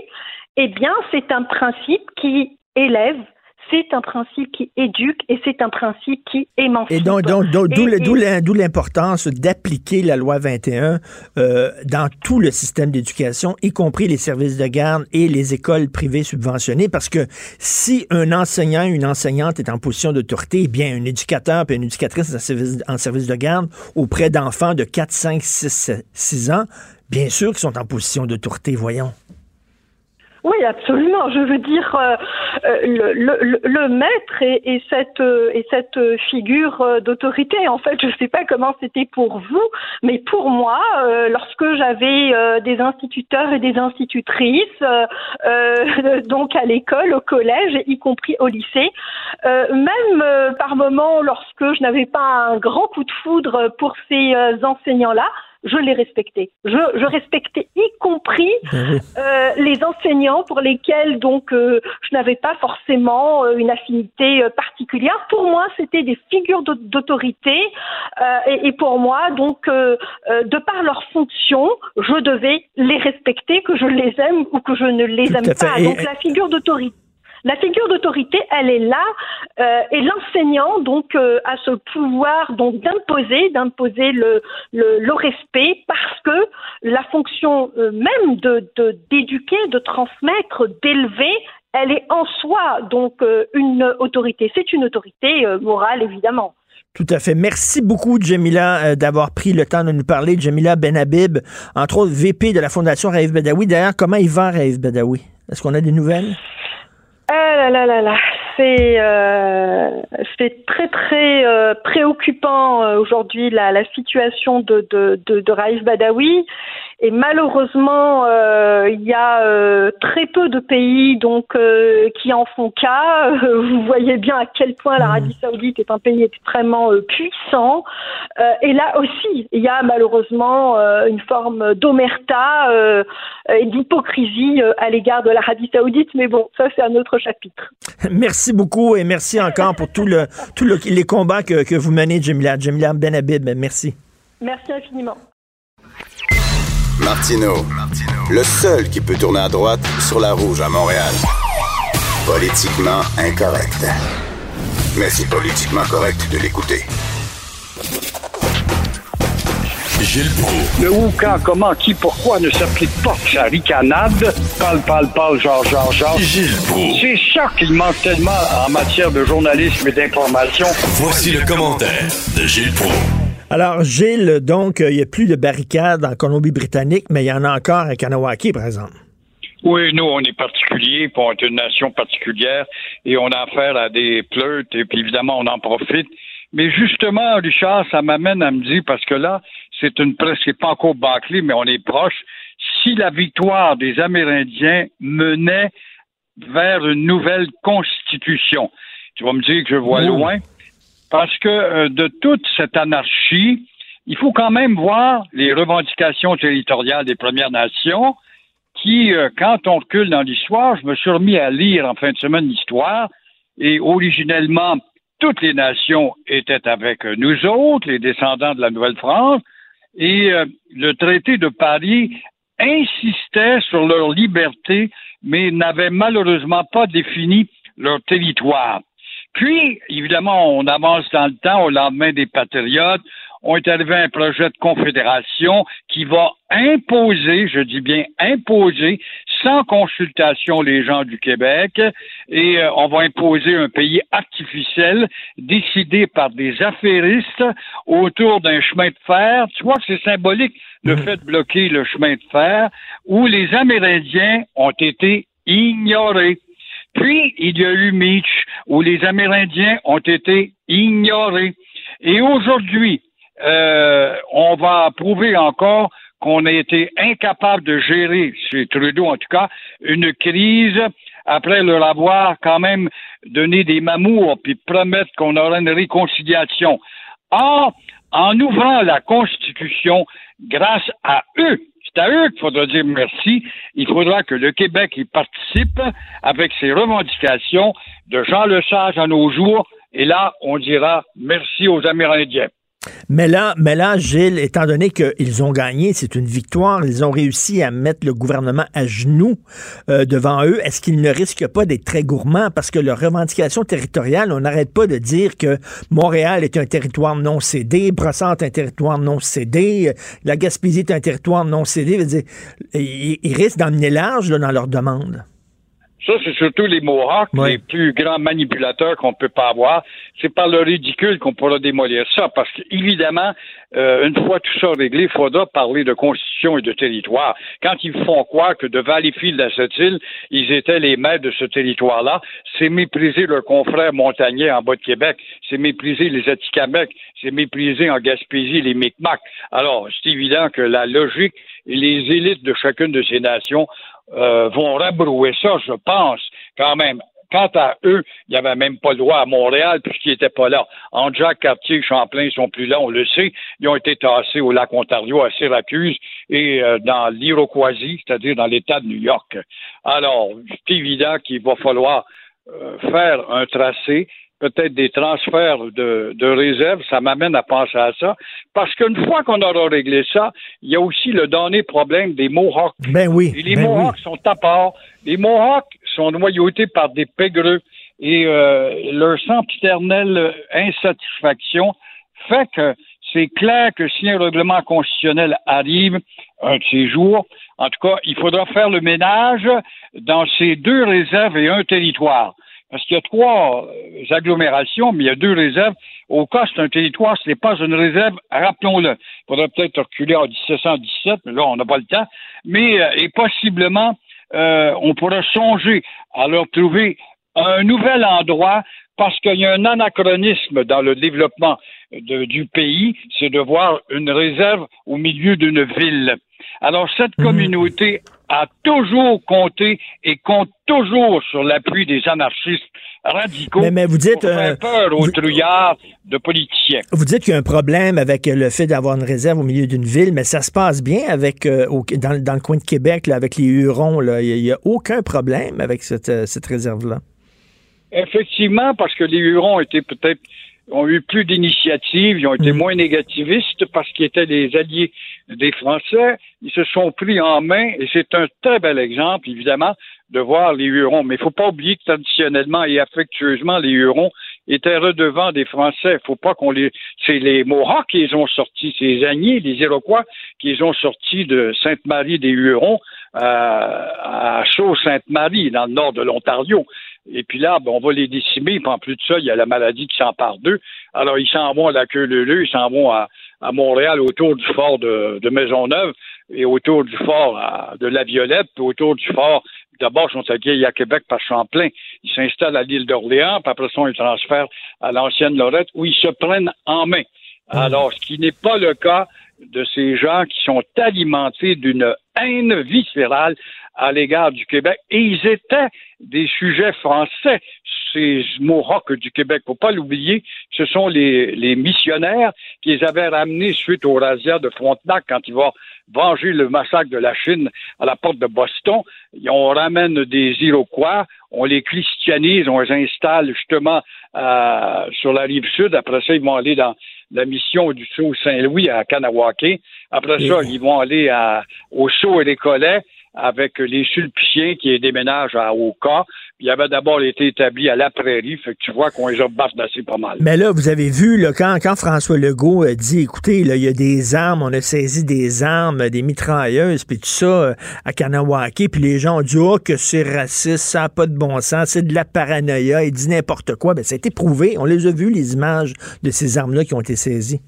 eh bien, c'est un principe qui élève c'est un principe qui éduque et c'est un principe qui émancipe. Et donc, d'où l'importance d'appliquer la loi 21 euh, dans tout le système d'éducation, y compris les services de garde et les écoles privées subventionnées, parce que si un enseignant, une enseignante est en position d'autorité, eh bien, un éducateur et une éducatrice en service, en service de garde auprès d'enfants de 4, 5, 6, 6 ans, bien sûr qu'ils sont en position d'autorité, voyons. Oui, absolument. Je veux dire, euh, euh, le, maître et, et, cette, euh, et cette figure d'autorité, en fait, je ne sais pas comment c'était pour vous, mais pour moi, lorsque j'avais des instituteurs et des institutrices, *laughs* donc à l'école, au collège, y compris au lycée, même par moments, lorsque je n'avais pas un grand coup de foudre pour ces enseignants-là, je les respectais. Je, je respectais y compris *laughs* ben euh, les enseignants pour lesquels donc euh, je n'avais pas forcément euh, une affinité euh, particulière. Pour moi, c'était des figures d'autorité euh, et, et, pour moi, donc, de par leur fonction, je devais les respecter, que je les aime ou que je ne les aime pas. Donc la figure d'autorité la figure d'autorité, elle est là, euh, et l'enseignant donc euh, a ce pouvoir donc d'imposer, d'imposer le, le, le, respect parce que la fonction euh, même de d'éduquer, de, transmettre, d'élever, elle est en soi donc une autorité. C'est une autorité morale évidemment. Tout à fait. Merci beaucoup, Jamila, d'avoir pris le temps de nous parler. Jamila Benhabib, entre autres VP de la Fondation Raïf Badawi. D'ailleurs, comment il va, Raïf Badawi? Est-ce qu'on a des nouvelles? Là là là là, c'est euh, c'est très très euh, préoccupant euh, aujourd'hui la, la situation de de, de, de Raif Badawi et malheureusement, il y a très peu de pays donc qui en font cas. Vous voyez bien à quel point l'Arabie mmh. Saoudite est un pays extrêmement puissant. et là aussi, il y a malheureusement une forme d'omerta et d'hypocrisie à l'égard de l'Arabie Saoudite. Mais bon, ça c'est un autre chapitre. Merci beaucoup et merci encore pour tout le tous le, les combats que, que vous menez, Jamila. Jamila Benhabib, merci. Merci infiniment. Martino, le seul qui peut tourner à droite sur la rouge à Montréal. Politiquement incorrect. Mais c'est politiquement correct de l'écouter. Gilles Proulx. Le où, quand, comment, qui, pourquoi ne s'applique pas sa ricanade? Parle, parle, parle, genre, genre, genre. Gilles Proulx. C'est ça qu'il manque tellement en matière de journalisme et d'information. Voici le commentaire de Gilles Proulx. Alors, Gilles, donc, il n'y a plus de barricades en Colombie-Britannique, mais il y en a encore à Kanawaki, par exemple. Oui, nous, on est particulier, puis on est une nation particulière, et on a affaire à des pleutes, et puis évidemment, on en profite. Mais justement, Richard, ça m'amène à me dire, parce que là, c'est une presse qui n'est pas encore bâclée, mais on est proche, si la victoire des Amérindiens menait vers une nouvelle constitution, tu vas me dire que je vois loin, parce que euh, de toute cette anarchie, il faut quand même voir les revendications territoriales des Premières Nations, qui, euh, quand on recule dans l'histoire, je me suis remis à lire en fin de semaine l'histoire, et originellement, toutes les nations étaient avec nous autres, les descendants de la Nouvelle-France, et euh, le traité de Paris insistait sur leur liberté, mais n'avait malheureusement pas défini leur territoire. Puis, évidemment, on avance dans le temps au lendemain des patriotes, on est arrivé à un projet de confédération qui va imposer, je dis bien imposer, sans consultation les gens du Québec, et euh, on va imposer un pays artificiel décidé par des affairistes autour d'un chemin de fer. Tu vois que c'est symbolique le mmh. fait de bloquer le chemin de fer, où les Amérindiens ont été ignorés. Puis, il y a eu Mitch, où les Amérindiens ont été ignorés. Et aujourd'hui, euh, on va prouver encore qu'on a été incapable de gérer, chez Trudeau en tout cas, une crise après leur avoir quand même donné des mamours puis promettre qu'on aurait une réconciliation. Or, en ouvrant la Constitution, grâce à eux, c'est à eux qu'il faudra dire merci. Il faudra que le Québec y participe avec ses revendications de Jean Lesage à nos jours. Et là, on dira merci aux Amérindiens. Mais là, mais là, Gilles, étant donné qu'ils ont gagné, c'est une victoire, ils ont réussi à mettre le gouvernement à genoux euh, devant eux, est-ce qu'ils ne risquent pas d'être très gourmands? Parce que leur revendication territoriale, on n'arrête pas de dire que Montréal est un territoire non cédé, Brossard est un territoire non cédé, la Gaspésie est un territoire non cédé. Ils, ils risquent d'emmener large dans leur demande. Ça, c'est surtout les Mohawks, les plus grands manipulateurs qu'on peut pas avoir. C'est par le ridicule qu'on pourra démolir ça, parce qu'évidemment, euh, une fois tout ça réglé, il faudra parler de constitution et de territoire. Quand ils font croire que de Valleyfield à cette île, ils étaient les maîtres de ce territoire-là, c'est mépriser leurs confrères montagnais en bas de Québec, c'est mépriser les Atikamekw, c'est mépriser en Gaspésie les Micmacs. Alors, c'est évident que la logique et les élites de chacune de ces nations euh, vont rabrouer ça, je pense, quand même. Quant à eux, il n'y avait même pas le droit à Montréal puisqu'ils n'étaient pas là. En Jacques Cartier Champlain, ils sont plus là, on le sait. Ils ont été tassés au lac Ontario, à Syracuse et euh, dans l'Iroquoisie, c'est-à-dire dans l'État de New York. Alors, c'est évident qu'il va falloir euh, faire un tracé peut-être des transferts de, de réserves, ça m'amène à penser à ça. Parce qu'une fois qu'on aura réglé ça, il y a aussi le dernier problème des Mohawks. Ben oui. Et les ben Mohawks sont à part. Les Mohawks sont noyautés par des pégreux. Et euh, leur sempiternelle insatisfaction fait que c'est clair que si un règlement constitutionnel arrive un de ces jours, en tout cas, il faudra faire le ménage dans ces deux réserves et un territoire. Parce qu'il y a trois euh, agglomérations, mais il y a deux réserves. Au cas, c'est un territoire, ce n'est pas une réserve, rappelons-le. Il faudrait peut-être reculer en 1717, mais là, on n'a pas le temps. Mais, euh, et possiblement, euh, on pourrait songer à leur trouver un nouvel endroit parce qu'il y a un anachronisme dans le développement du pays, c'est de voir une réserve au milieu d'une ville. Alors, cette mhm. communauté a toujours compté et compte toujours sur l'appui des anarchistes radicaux mais, vous dites, pour faire euh, peur aux trouillards de politiciens. Vous dites qu'il y a un problème avec le fait d'avoir une réserve au milieu d'une ville, mais ça se passe bien avec euh, dans, le coin de Québec, avec les Hurons. Il n'y a, aucun problème avec cette, euh, cette réserve-là. Effectivement, parce que les Hurons étaient peut-être ont eu plus d'initiatives, ils ont été mm. moins négativistes parce qu'ils étaient des alliés des Français. Ils se sont pris en main et c'est un très bel exemple, évidemment, de voir les Hurons. Mais il ne faut pas oublier que traditionnellement et affectueusement, les Hurons étaient redevants des Français. Il faut pas qu'on les... C'est les Mohawks qui les ont sortis, c'est les Agnés, les Iroquois qui les ont sortis de Sainte-Marie des Hurons euh, à Sault-Sainte-Marie, dans le nord de l'Ontario. Et puis là, ben, on va les décimer. Puis en plus de ça, il y a la maladie qui s'empare d'eux. Alors, ils s'en vont à la queue leu ils s'en vont à, à Montréal autour du fort de, de Maisonneuve et autour du fort de la Violette, puis autour du fort D'abord, ils sont accueillis à Québec par Champlain. Ils s'installent à l'île d'Orléans, puis après ça, ils transfèrent à l'ancienne Lorette, où ils se prennent en main. Hmm. Alors, ce qui n'est pas le cas de ces gens qui sont alimentés d'une haine viscérale à l'égard du Québec. Et ils étaient des sujets français, ces Mohawks du Québec. Faut pas l'oublier, ce sont les, les, missionnaires qui les avaient ramenés suite au razzia de Frontenac quand ils vont venger le massacre de la Chine à la porte de Boston. On ramène des Iroquois, on les christianise, on les installe justement euh, sur la rive sud. Après ça, ils vont aller dans la mission du Sault Saint-Louis à Kanawake. Après ça, ils vont aller à, au Sault et les Collets avec les Sulpiciens qui déménagent à Oka. Il avait d'abord été établi à la prairie, fait que tu vois qu'on les a bardassés pas mal. Mais là, vous avez vu, là, quand, quand François Legault a dit, écoutez, là, il y a des armes, on a saisi des armes, des mitrailleuses, puis tout ça euh, à Kanawake, puis les gens ont dit, oh, que c'est raciste, ça n'a pas de bon sens, c'est de la paranoïa, il dit n'importe quoi. Ben, ça a été prouvé. On les a vus, les images de ces armes-là qui ont été saisies.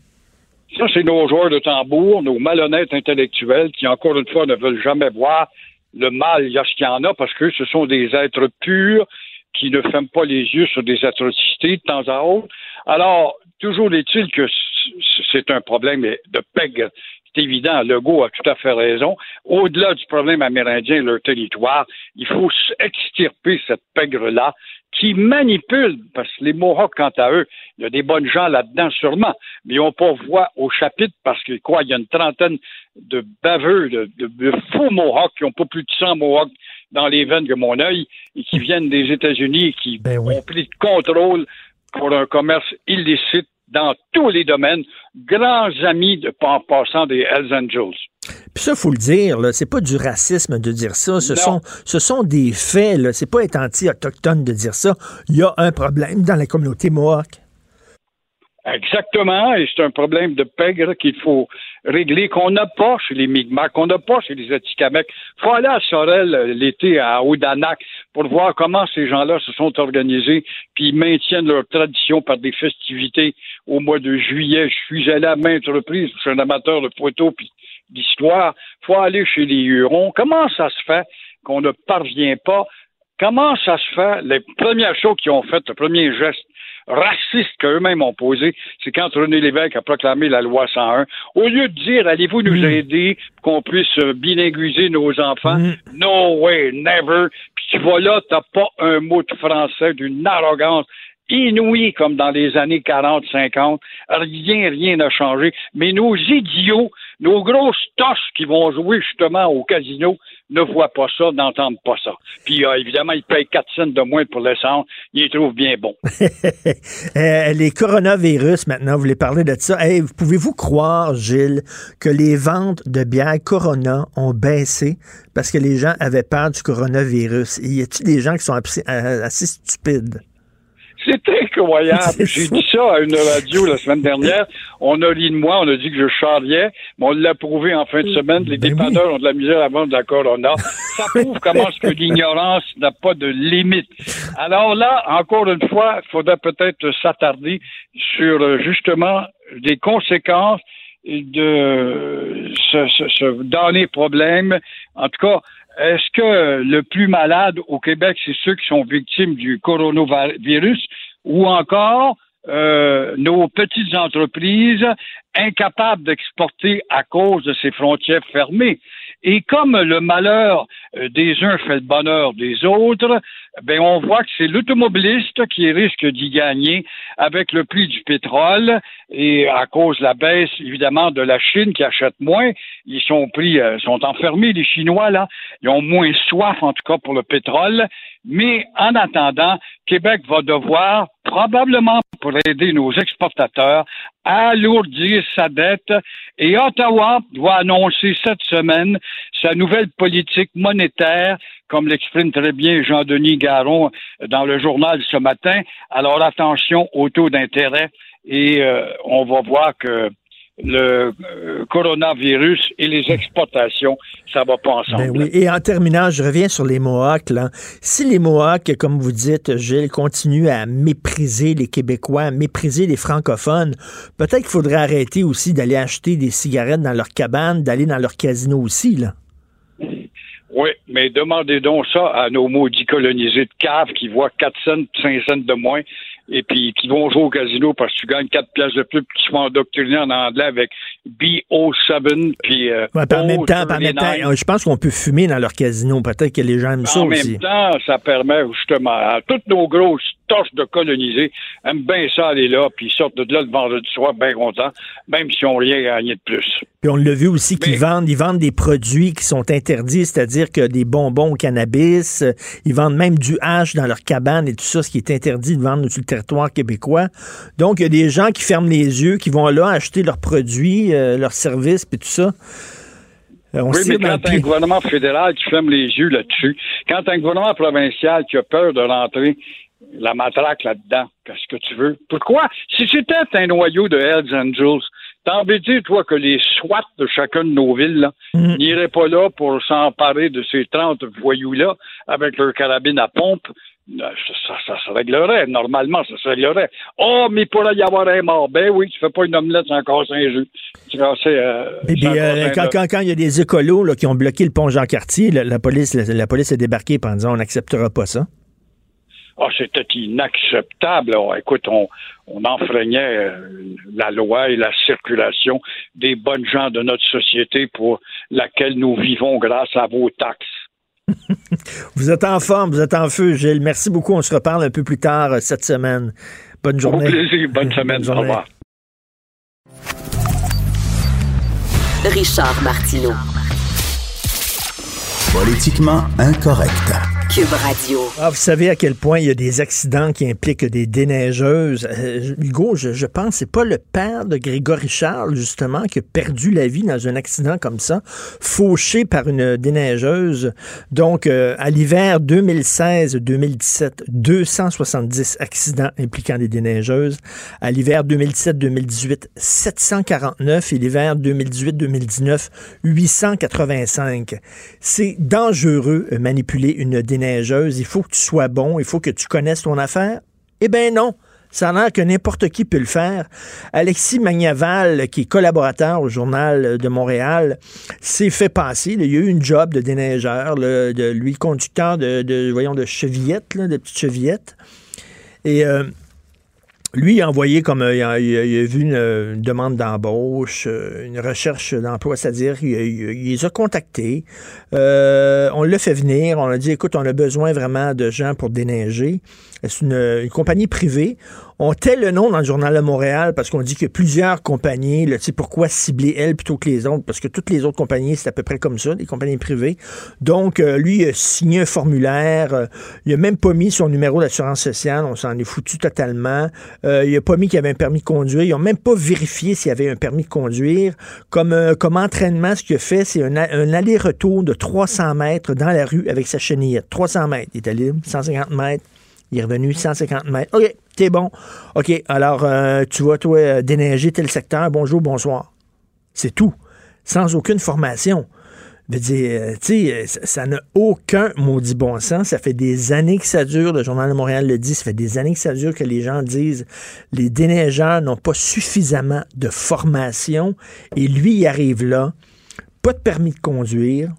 Ça, c'est nos joueurs de tambour, nos malhonnêtes intellectuels qui, encore une fois, ne veulent jamais voir le mal, il y a ce qu'il y en a, parce que ce sont des êtres purs qui ne ferment pas les yeux sur des atrocités de temps à autre. Alors, toujours est-il que c'est un problème de PEG. C'est évident, Legault a tout à fait raison. Au-delà du problème amérindien, leur territoire, il faut extirper cette pègre-là qui manipulent, parce que les Mohawks, quant à eux, il y a des bonnes gens là-dedans sûrement, mais ils n'ont pas voix au chapitre parce que quoi, il y a une trentaine de baveux, de, faux Mohawks qui n'ont pas plus de 100 Mohawks dans les veines de mon œil et qui viennent des États-Unis et qui ben ont pris de contrôle pour un commerce illicite dans tous les domaines, grands amis de, en passant des Hells Angels. Puis ça, faut le dire, là, c'est pas du racisme de dire ça. Ce, sont, ce sont des faits, là. C'est pas être anti-autochtone de dire ça. Il y a un problème dans la communauté Mohawk. Exactement, et c'est un problème de pègre qu'il faut régler, qu'on n'a pas chez les Mi'kmaq, qu'on n'a pas chez les Atikamekw. Il faut aller à Sorel euh, l'été à Odanak pour voir comment ces gens-là se sont organisés, puis maintiennent leur tradition par des festivités au mois de juillet. Je suis allé à maintes reprises, je suis un amateur de photos puis d'histoire. Il faut aller chez les Hurons. Comment ça se fait qu'on ne parvient pas? Comment ça se fait? Les premières choses qu'ils ont faites, le premier geste raciste qu'eux-mêmes ont posé, c'est quand René Lévesque a proclamé la loi 101. Au lieu de dire, allez-vous nous mm. aider pour qu'on puisse bilinguiser nos enfants? Mm. No way, never. Puis tu vois là, t'as pas un mot de français d'une arrogance inouïe comme dans les années 40, 50. Rien, rien n'a changé. Mais nos idiots, nos grosses toches qui vont jouer justement au casino ne voient pas ça, n'entendent pas ça. Puis euh, évidemment, ils payent 4 cents de moins pour l'essence. Ils les trouvent bien bons. *laughs* Euh, les coronavirus, maintenant, vous voulez parler de ça. pouvez-vous croire, Gilles, que les ventes de bière Corona ont baissé parce que les gens avaient peur du coronavirus? Y a-t-il des gens qui sont assez euh, stupides? C'est incroyable. J'ai dit ça à une radio la semaine dernière. On a ri de moi, on a dit que je charriais, mais on l'a prouvé en fin de semaine. Les ben dépanneurs ont de la misère à vendre de la Corona. Ça prouve comment ce que l'ignorance n'a pas de limite. Alors là, encore une fois, il faudrait peut-être s'attarder sur euh, justement des conséquences de ce, ce, ce, dans les problèmes. En tout cas, est-ce que le plus malade au Québec, c'est ceux qui sont victimes du coronavirus ou encore euh, nos petites entreprises incapables d'exporter à cause de ces frontières fermées? Et comme le malheur des uns fait le bonheur des autres, ben on voit que c'est l'automobiliste qui risque d'y gagner avec le prix du pétrole. Et à cause de la baisse évidemment de la Chine qui achète moins, ils sont pris euh, sont enfermés les Chinois là, ils ont moins soif en tout cas pour le pétrole, mais en attendant, Québec va devoir probablement pour aider nos exportateurs alourdir sa dette. Et Ottawa doit annoncer cette semaine sa nouvelle politique monétaire, comme l'exprime très bien Jean-Denis Garon dans le journal ce matin. Alors attention au taux d'intérêt et euh, on va voir que le euh, coronavirus et les exportations, ça va pas ensemble. Ben oui. Et en terminant, je reviens sur les Mohawks. Là. Si les Mohawks, comme vous dites, Gilles, continuent à mépriser les Québécois, à mépriser les francophones, peut-être qu'il faudrait arrêter aussi d'aller acheter des cigarettes dans leur cabane, d'aller dans leur casino aussi. Là. Oui, mais demandez donc ça à nos maudits colonisés de cave qui voient 4 cents, 5 cents de moins et puis qui vont jouer au casino parce que tu gagnes 4 pièces de plus puis tu vas endoctriner en anglais avec BO7 puis euh, ouais, en même temps, en même temps, je pense qu'on peut fumer dans leur casino. Peut-être que les gens aiment ça aussi. En même temps, ça permet justement à toutes nos grosses torches de colonisés aiment bien ça aller là puis ils sortent de là le vendredi soir bien contents, même s'ils n'ont rien gagné de plus. Puis on l'a vu aussi qu'ils vendent, ils vendent des produits qui sont interdits, c'est-à-dire que des bonbons au cannabis, ils vendent même du hache dans leur cabane et tout ça, ce qui est interdit de vendre sur le territoire québécois. Donc il y a des gens qui ferment les yeux, qui vont là acheter leurs produits, euh, leurs services, puis tout ça. Euh, oui, mais quand un gouvernement fédéral qui ferme les yeux là-dessus, quand un gouvernement provincial qui a peur de rentrer la matraque là-dedans, qu'est-ce que tu veux? Pourquoi? Si c'était un noyau de Hells Angels, T'as envie de dire, toi, que les SWAT de chacune de nos villes mhm. n'iraient pas là pour s'emparer de ces 30 voyous-là avec leur carabine à pompe? Euh, ça, se réglerait. Normalement, ça se réglerait. Oh, mais il pourrait y avoir un mort. Ben oui, tu fais pas une omelette sans casser un jus. Tu euh, euh, quand, il y a des écolos qui ont bloqué le pont Jean-Cartier, la, police, la, police est débarquée en disant on n'acceptera pas ça. Ah, c'était inacceptable. écoute, on, enfreignait euh, la loi et la circulation des bonnes gens de notre société pour laquelle nous vivons grâce à vos taxes. *laughs* vous êtes en forme, vous êtes en feu, Gilles. Merci beaucoup. On se reparle un peu plus tard euh, cette semaine. Bonne journée. Au plaisir. Bonne semaine. Bonne Au revoir. Richard Martineau. Politiquement incorrect. Ah, vous savez à quel point il y a des accidents qui impliquent des déneigeuses. Euh, Hugo, je, pense que c'est pas le père de Grégory Charles, justement, qui a perdu la vie dans un accident comme ça, fauché par une déneigeuse. Donc, euh, à l'hiver 2016-2017, 270 accidents impliquant des déneigeuses. À l'hiver 2017-2018, 749. Et l'hiver 2018-2019, 885. C'est dangereux euh, manipuler une déneigeuse il faut que tu sois bon, il faut que tu connaisses ton affaire. Eh bien non. Ça a l'air que n'importe qui peut le faire. Alexis Magnaval, qui est collaborateur au Journal de Montréal, s'est fait passer. il y a eu une job de déneigeur, de lui, conducteur de, voyons, de chevillettes, de petites chevillettes. Et euh, lui, il a envoyé comme euh, il, a, vu une, demande d'embauche, euh, une recherche d'emploi, c'est-à-dire il, les a contactés. Euh, on l'a fait venir, on a dit écoute, on a besoin vraiment de gens pour déneiger. C'est une, compagnie privée. On tait le nom dans le journal de Montréal parce qu'on dit que plusieurs compagnies. tu sais, pourquoi cibler elle plutôt que les autres? Parce que toutes les autres compagnies, c'est à peu près comme ça, des compagnies privées. Donc, euh, lui, il a signé un formulaire. Euh, il a même pas mis son numéro d'assurance sociale. On s'en est foutu totalement. Euh, il a pas mis qu'il avait un permis de conduire. Ils ont même pas vérifié s'il avait un permis de conduire. Comme, comme entraînement, ce qu'il a fait, c'est un, un aller-retour de 300 mètres dans la rue avec sa chenillette. 300 mètres. Il est allé 150 mètres. Il est revenu 150 mètres. OK, t'es bon. OK, alors euh, tu vas, toi, euh, déneiger tel secteur. Bonjour, bonsoir. C'est tout. Sans aucune formation. Je dire, euh, tu sais, ça n'a aucun maudit bon sens. Ça fait des années que ça dure. Le Journal de Montréal le dit. Ça fait des années que ça dure que les gens disent les déneigeurs n'ont pas suffisamment de formation. Et lui, il arrive là. Pas de permis de conduire.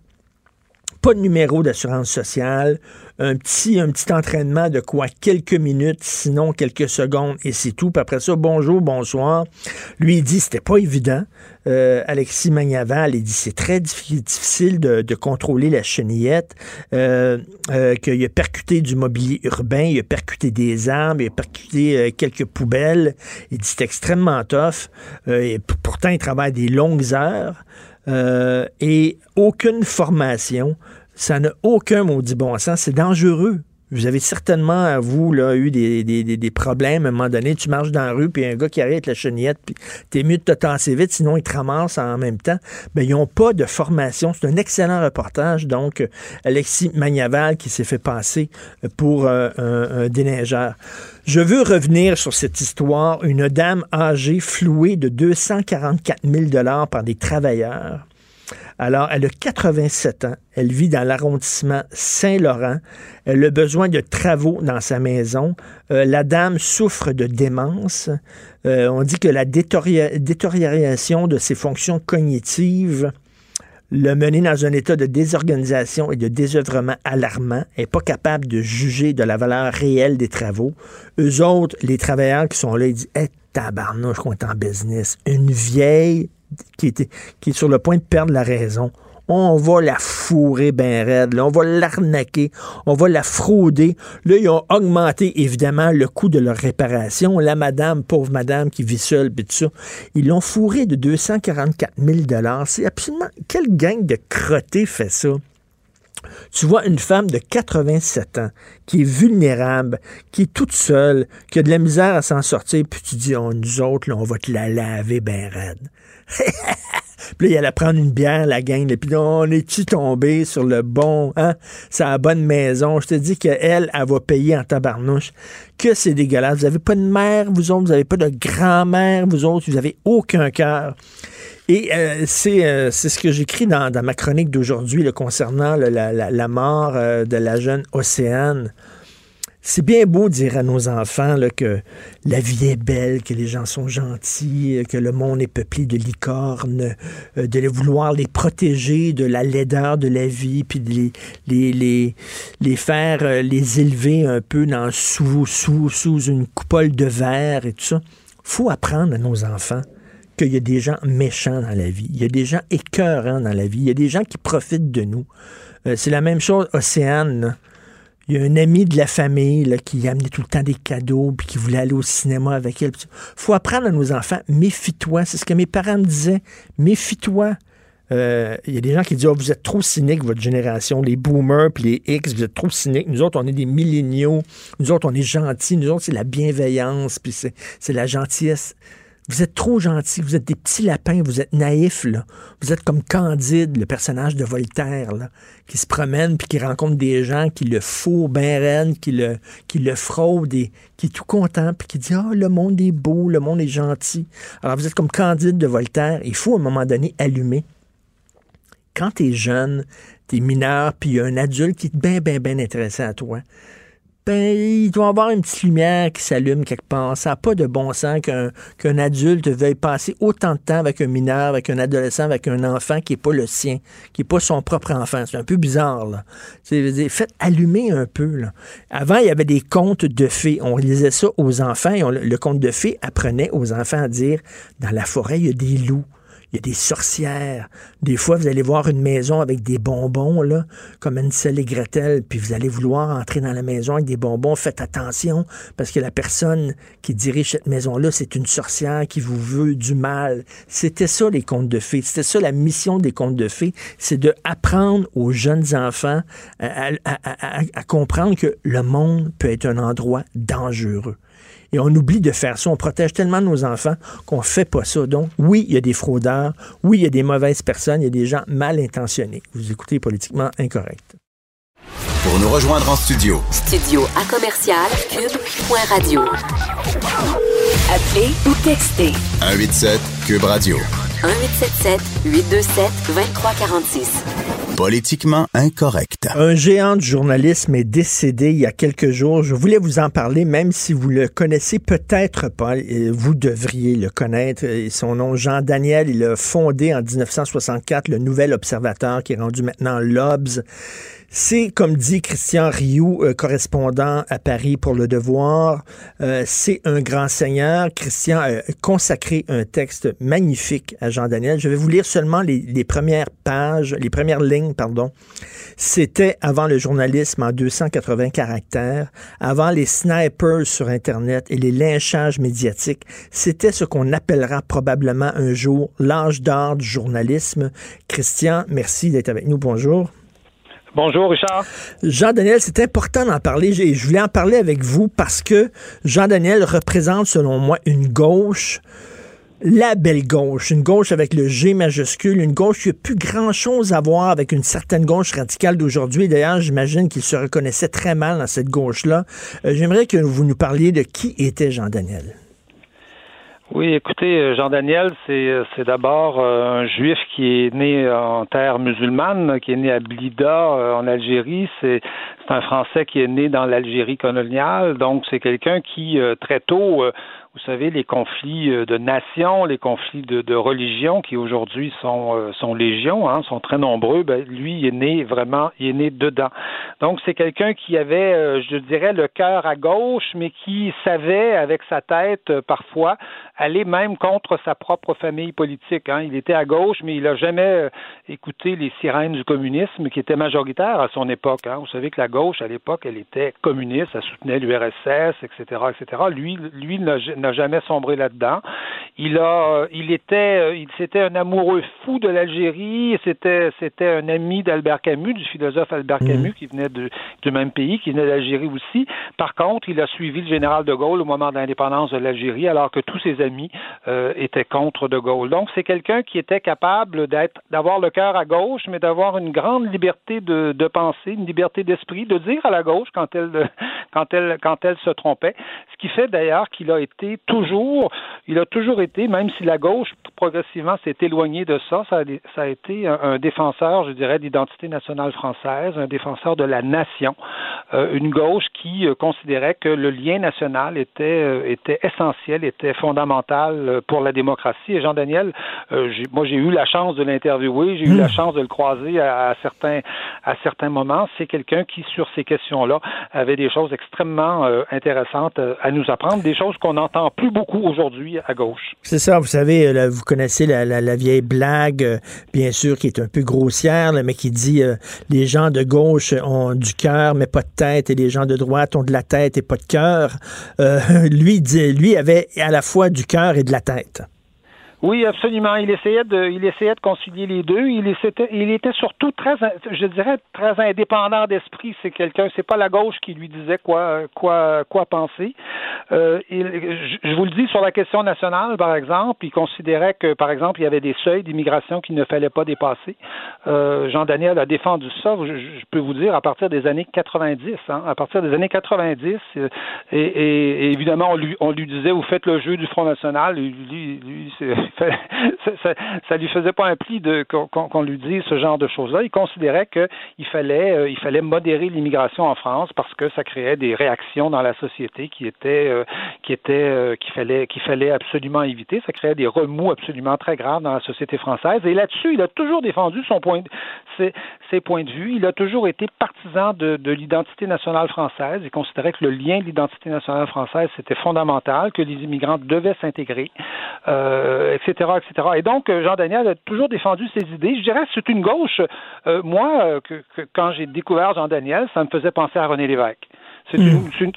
Pas de numéro d'assurance sociale un petit, un petit entraînement de quoi? Quelques minutes, sinon quelques secondes, et c'est tout. Puis après ça, bonjour, bonsoir. Lui, il dit c'était pas évident. Euh, Alexis Magnaval, il dit c'est très difficile de, contrôler la chenillette, euh, euh, qu'il a percuté du mobilier urbain, il a percuté des arbres, il a percuté quelques poubelles. Il dit c'est extrêmement tough. et pourtant, il travaille des longues heures. et aucune formation. Ça n'a aucun maudit bon sens. C'est dangereux. Vous avez certainement, vous, là, eu des, des, des, problèmes. À un moment donné, tu marches dans la rue, puis un gars qui arrive avec la chenillette, puis t'es mieux de te tasser vite, sinon il te ramasse en même temps. Ben, ils n'ont pas de formation. C'est un excellent reportage, donc, Alexis Magnaval qui s'est fait passer pour euh, un, un déneigeur. Je veux revenir sur cette histoire. Une dame âgée flouée de 244 000 par des travailleurs alors, elle a 87 ans. Elle vit dans l'arrondissement Saint-Laurent. Elle a besoin de travaux dans sa maison. Euh, la dame souffre de démence. Euh, on dit que la détérioration de ses fonctions cognitives l'a menée dans un état de désorganisation et de désœuvrement alarmant. Elle n'est pas capable de juger de la valeur réelle des travaux. Eux autres, les travailleurs qui sont là, ils disent hey, tabarnouche qu'on est en business. Une vieille qui est, sur le point de perdre la raison. On va la fourrer bien raide, on va l'arnaquer, on va la frauder. Là, ils ont augmenté évidemment le coût de leur réparation. La madame, pauvre madame qui vit seule, puis tout ça, ils l'ont fourré de 244 000 C'est absolument... Quelle gang de crottés fait ça? Tu vois une femme de 87 ans qui est vulnérable, qui est toute seule, qui a de la misère à s'en sortir, puis tu dis, oh, nous autres, là, on va te la laver bien raide. *laughs* puis là, il allait prendre une bière, la gang. Et puis on est-tu tombé sur le bon, hein? Sa bonne maison. Je te dis qu'elle, elle, elle va payer en tabarnouche. Que c'est dégueulasse. Vous n'avez pas de mère, vous autres. Vous n'avez pas de grand-mère, vous autres. Vous n'avez aucun cœur. Et euh, euh, c'est ce que j'écris dans, ma chronique d'aujourd'hui concernant la, la, la, mort euh, de la jeune Océane. C'est bien beau dire à nos enfants que la vie est belle, que les gens sont gentils, que le monde est peuplé de licornes, de vouloir les protéger de la laideur de la vie, puis de les, les, les, les faire les élever un peu dans, sous, sous, sous une coupole de verre et tout ça. faut apprendre à nos enfants qu'il y a des gens méchants dans la vie, il y a des gens écœurants dans la vie, il y a des gens qui profitent de nous. Euh, c'est la même chose, Océane. Il y a un ami de la famille qui amenait tout le temps des cadeaux puis qui voulait aller au cinéma avec elle. faut apprendre à nos enfants, méfie-toi. C'est ce que mes parents me disaient. Méfie-toi. Euh, il y a des gens qui disent oh, Vous êtes trop cyniques, votre génération, les boomers puis les X, vous êtes trop cyniques. Nous autres, on est des milléniaux. Nous autres, on est gentils. Nous autres, c'est la bienveillance puis c'est la gentillesse. Vous êtes trop gentil, vous êtes des petits lapins, vous êtes naïfs, là. Vous êtes comme Candide, le personnage de Voltaire, là, qui se promène puis qui rencontre des gens qui le font ben qui le, qui le fraudent et qui est tout content puis qui dit Ah, le monde est beau, le monde est gentil. Alors vous êtes comme Candide de Voltaire. Il faut à un moment donné allumer. Quand tu es jeune, tu es mineur, puis il y a un adulte qui est bien, bien, bien intéressé à toi il doit y avoir une petite lumière qui s'allume quelque part. Ça n'a pas de bon sens qu'un adulte veuille passer autant de temps avec un mineur, avec un adolescent, avec un enfant qui n'est pas le sien, qui n'est pas son propre enfant. C'est un peu bizarre, là. Faites allumer un peu, là. Avant, il y avait des contes de fées. On lisait ça aux enfants et le conte de fées apprenait aux enfants à dire, dans la forêt, il y a des loups il y a des sorcières. Des fois, vous allez voir une maison avec des bonbons, là, comme Ansel et Gretel, puis vous allez vouloir entrer dans la maison avec des bonbons. Faites attention, parce que la personne qui dirige cette maison-là, c'est une sorcière qui vous veut du mal. C'était ça, les contes de fées. C'était ça, la mission des contes de fées. C'est de apprendre aux jeunes enfants à, à comprendre que le monde peut être un endroit dangereux. Et on oublie de faire ça. On protège tellement nos enfants qu'on fait pas ça. Donc, oui, il y a des fraudeurs. Oui, il y a des mauvaises personnes. Il y a des gens mal intentionnés. Vous écoutez politiquement incorrect. Pour nous rejoindre en studio. Studio à commercial cube.radio. Appelez ou textez. 187 cube radio. 1877 827 2346. Politiquement incorrect. Un géant du journalisme est décédé il y a quelques jours. Je voulais vous en parler, même si vous le connaissez peut-être pas. Vous devriez le connaître. Son nom, Jean Daniel, il a fondé en 1964 le Nouvel Observateur, qui est rendu maintenant l'Obs. C'est, comme dit Christian Rioux, euh, correspondant à Paris pour Le Devoir, euh, c'est un grand seigneur. Christian a consacré un texte magnifique à Jean Daniel. Je vais vous lire seulement les, les premières pages, les premières lignes, pardon. C'était avant le journalisme en 280 caractères, avant les snipers sur Internet et les lynchages médiatiques. C'était ce qu'on appellera probablement un jour l'âge d'or du journalisme. Christian, merci d'être avec nous. Bonjour. Bonjour, Richard. Jean-Daniel, c'est important d'en parler. Je voulais en parler avec vous parce que Jean-Daniel représente, selon moi, une gauche la belle gauche, une gauche avec le G majuscule, une gauche qui n'a plus grand-chose à voir avec une certaine gauche radicale d'aujourd'hui. D'ailleurs, j'imagine qu'il se reconnaissait très mal dans cette gauche-là. Euh, j'aimerais que vous nous parliez de qui était Jean Daniel. Oui, écoutez, euh, Jean Daniel, c'est euh, d'abord un juif qui est né en terre musulmane, qui est né à Blida en Algérie. C'est un Français qui est né dans l'Algérie coloniale, donc c'est quelqu'un qui très tôt vous savez, les conflits euh, de nations, les conflits de, religion qui aujourd'hui sont, euh, sont légion, hein, sont très nombreux, ben, lui, est né vraiment, il est né dedans. Donc, c'est quelqu'un qui avait, euh, je dirais, le cœur à gauche, mais qui savait, avec sa tête, parfois, aller même contre sa propre famille politique. Hein. Il était à gauche, mais il n'a jamais écouté les sirènes du communisme qui étaient majoritaires à son époque. Hein. Vous savez que la gauche, à l'époque, elle était communiste, elle soutenait l'URSS, etc., etc. Lui, lui n'a jamais sombré là-dedans. Il a, il était, euh, il c'était un amoureux fou de l'Algérie. C'était, c'était un ami d'Albert Camus, du philosophe Albert mhm. Camus, qui venait du même pays, qui venait d'Algérie aussi. Par contre, il a suivi le général de Gaulle au moment de l'indépendance de l'Algérie, alors que tous ses amis euh, étaient contre de Gaulle. Donc, c'est quelqu'un qui était capable d'être, d'avoir le cœur à gauche, mais d'avoir une grande liberté de, de penser, une liberté d'esprit, de dire à la gauche quand elle, *laughs* quand elle, quand elle se trompait. Ce qui fait d'ailleurs qu'il a été toujours, il a toujours été, même si la gauche progressivement s'est éloignée de ça, ça a, été un, défenseur, je dirais, d'identité nationale française, un défenseur de la nation, euh, une gauche qui euh, considérait que le lien national était, euh, était essentiel, était fondamental pour la démocratie. Et Jean Daniel, moi j'ai eu la chance de l'interviewer, j'ai eu la hmm. chance de le croiser à, certains à certains moments. C'est quelqu'un qui, sur ces questions-là, avait des choses extrêmement intéressantes à nous apprendre, des choses qu'on entend plus beaucoup aujourd'hui à gauche. C'est ça, vous savez, euh, vous connaissez la, vieille blague, euh, bien sûr, qui est un peu grossière, mais qui dit euh, les gens de gauche ont du cœur mais pas de tête, et les gens de droite ont de la tête et pas de cœur. *laughs* lui, dit, lui avait à la fois du cœur et de la tête. Oui, absolument. Il essayait de, il essayait de concilier les deux. Il était, il était surtout très, je dirais, très indépendant d'esprit. C'est quelqu'un, c'est pas la gauche qui lui disait quoi, quoi, quoi penser. Euh, je vous le dis sur la question nationale, par exemple, il considérait que, par exemple, il y avait des seuils d'immigration qu'il ne fallait pas dépasser. Euh, Jean Daniel a défendu ça. Je, peux vous dire à partir des années 90. Hein, à partir des années 90, euh, et, et, évidemment, on lui, on lui disait, vous faites le jeu du Front National. *laughs* ça, ça, lui faisait pas un pli de qu'on lui dise ce genre de choses-là. Il considérait qu'il fallait euh, il fallait modérer l'immigration en France parce que ça créait des réactions dans la société qui étaient euh, qui étaient euh, qu'il fallait qu'il fallait absolument éviter. Ça créait des remous absolument très graves dans la société française. Et là-dessus, il a toujours défendu son point, ses, points de vue. Il a toujours été partisan de, de l'identité nationale française. Il considérait que le lien de l'identité nationale française c'était fondamental, que les immigrants devaient s'intégrer, euh, etc., etc. Et donc, euh, Jean Daniel a toujours défendu ses idées. Je dirais que c'est une gauche. Euh, moi, euh, que, quand j'ai découvert Jean Daniel, ça me faisait penser à René Lévesque. C'est une, hmm.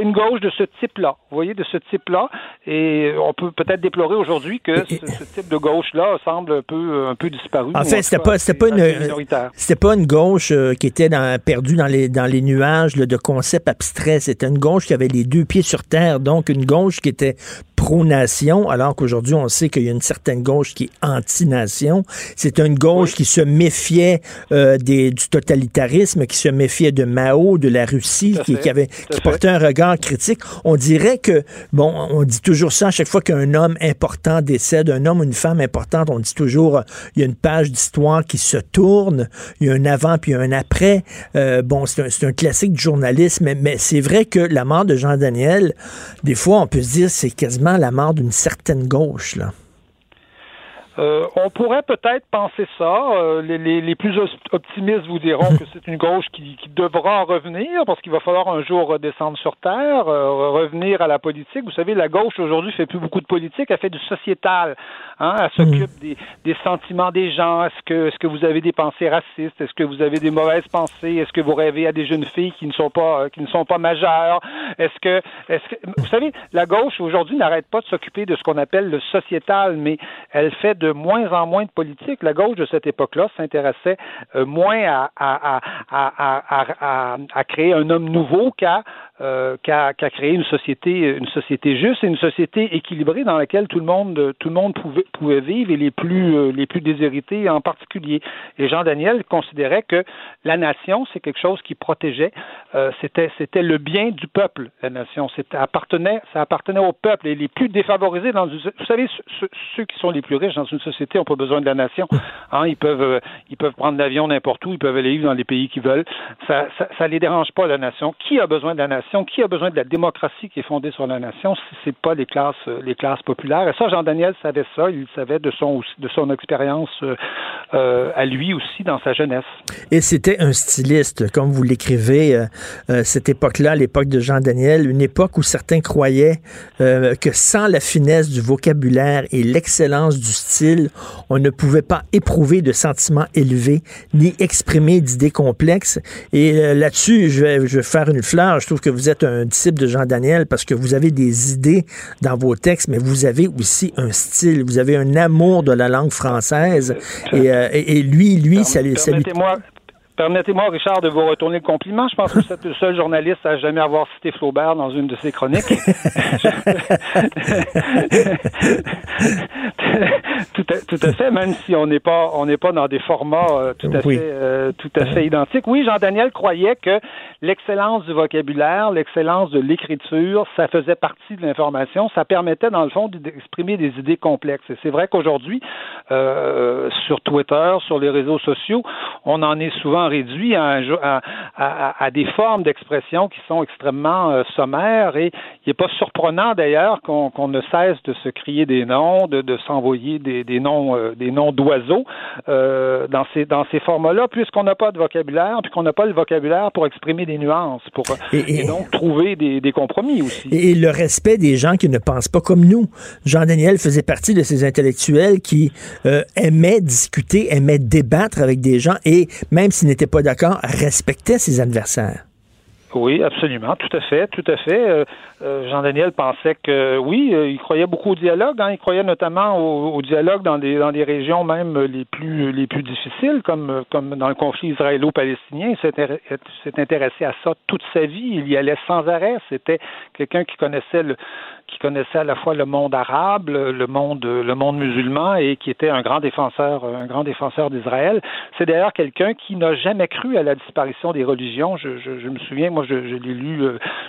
une, gauche de ce type-là, vous voyez, de ce type-là. Et on peut peut-être déplorer aujourd'hui que ce, type de gauche-là semble un peu, un peu disparu. En fait, c'était pas, c'était pas une, c'était pas une gauche qui était dans, perdue dans les, dans les nuages de concepts abstraits. C'était une gauche qui avait les deux pieds sur terre, donc une gauche qui était pro-nation, alors qu'aujourd'hui, on sait qu'il y a une certaine gauche qui est anti-nation. C'est une gauche qui se méfiait euh, des, du totalitarisme, qui se méfiait de Mao, de la Russie, qui, qui, avait, qui portait un regard critique. On dirait que, bon, on dit toujours ça à chaque fois qu'un homme important décède, un homme ou une femme importante, on dit toujours, il y a une page d'histoire qui se tourne, il y a un avant puis un après. Euh, bon, c'est un, un, classique du journalisme, mais, mais c'est vrai que la mort de Jean Daniel, des fois, on peut se dire, c'est quasiment la mort d'une certaine gauche. Euh, on pourrait peut-être penser ça. Euh, les, plus optimistes vous diront que c'est une gauche qui, qui, devra revenir parce qu'il va falloir un jour redescendre sur terre, euh, revenir à la politique. Vous savez, la gauche aujourd'hui fait plus beaucoup de politique, elle fait du sociétal. Hein? Elle s'occupe mm. des, des, sentiments des gens. Est-ce que, est-ce que vous avez des pensées racistes? Est-ce que vous avez des mauvaises pensées? Est-ce que vous rêvez à des jeunes filles qui ne sont pas qui ne sont pas majeures? Est-ce que, est-ce que, vous savez, la gauche aujourd'hui n'arrête pas de s'occuper de ce qu'on appelle le sociétal, mais elle fait de de moins en moins de politique. La gauche de cette époque-là s'intéressait moins à, à, à, à, créer un homme nouveau qu'à euh, qu'à créer une société, une société juste et une société équilibrée dans laquelle tout le monde, tout le monde pouvait, pouvait vivre et les plus, euh, les plus déshérités en particulier. Et Jean Daniel considérait que la nation, c'est quelque chose qui protégeait, euh, c'était, le bien du peuple, la nation. Appartenait, ça appartenait au peuple et les plus défavorisés dans une, vous savez, ceux, qui sont les plus riches dans une société n'ont pas besoin de la nation. Hein, ils peuvent, euh, ils peuvent prendre l'avion n'importe où, ils peuvent aller vivre dans les pays qu'ils veulent. Ça, ça, ça les dérange pas la nation. Qui a besoin de la nation? Qui a besoin de la démocratie qui est fondée sur la nation si c'est pas les classes euh, les classes populaires? Et ça, Jean Daniel savait ça, il savait de son de son expérience euh, euh, à lui aussi dans sa jeunesse. Et c'était un styliste, comme vous l'écrivez, cette époque-là, l'époque de Jean Daniel, une époque où certains croyaient que sans la finesse du vocabulaire et l'excellence du style, on ne pouvait pas éprouver de sentiments élevés ni exprimer d'idées complexes. Et là-dessus, je vais, je vais faire une fleur. Je trouve que vous êtes un disciple de Jean Daniel parce que vous avez des idées dans vos textes, mais vous avez aussi un style, vous avez un amour de la langue française. Et, euh, lui, lui, ça, ça lui... Permettez-moi, Richard, de vous retourner le compliment. Je pense que vous êtes le seul journaliste à jamais avoir cité Flaubert dans une de ses chroniques. *laughs* tout, à, tout, à, fait, même si on n'est pas on n'est pas dans des formats euh, tout à fait euh, tout à fait identiques. Oui, Jean Daniel croyait que l'excellence du vocabulaire, l'excellence de l'écriture, ça faisait partie de l'information, ça permettait dans le fond d'exprimer des idées complexes. Et c'est vrai qu'aujourd'hui, euh, sur Twitter, sur les réseaux sociaux, on en est souvent réduit à, à, à, des formes d'expression qui sont extrêmement euh, sommaires et il n'est pas surprenant d'ailleurs qu'on ne cesse de se crier des noms, de, de s'envoyer des, des, noms euh, des noms d'oiseaux euh, dans ces dans ces formats-là, puisqu'on n'a pas de vocabulaire, puis qu'on n'a pas le vocabulaire pour exprimer des nuances, pour et, donc trouver des, des, compromis aussi. Et le respect des gens qui ne pensent pas comme nous. Jean Daniel faisait partie de ces intellectuels qui aimaient discuter, aimaient débattre avec des gens et même s'ils n'étaient pas d'accord, respectaient ses adversaires. Oui, absolument, tout à fait, tout à fait. Euh, euh, Jean-Daniel pensait que oui, euh, il croyait beaucoup au dialogue. Hein, il croyait notamment au, dialogue dans des dans des régions même les plus les plus difficiles, comme comme dans le conflit israélo-palestinien. Il s'est intéressé à ça toute sa vie. Il y allait sans arrêt. C'était quelqu'un qui connaissait le qui connaissait à la fois le monde arabe, le monde le monde musulman et qui était un grand défenseur un grand défenseur d'Israël. C'est d'ailleurs quelqu'un qui n'a jamais cru à la disparition des religions. Je, je, je me souviens, moi, je, je l'ai lu,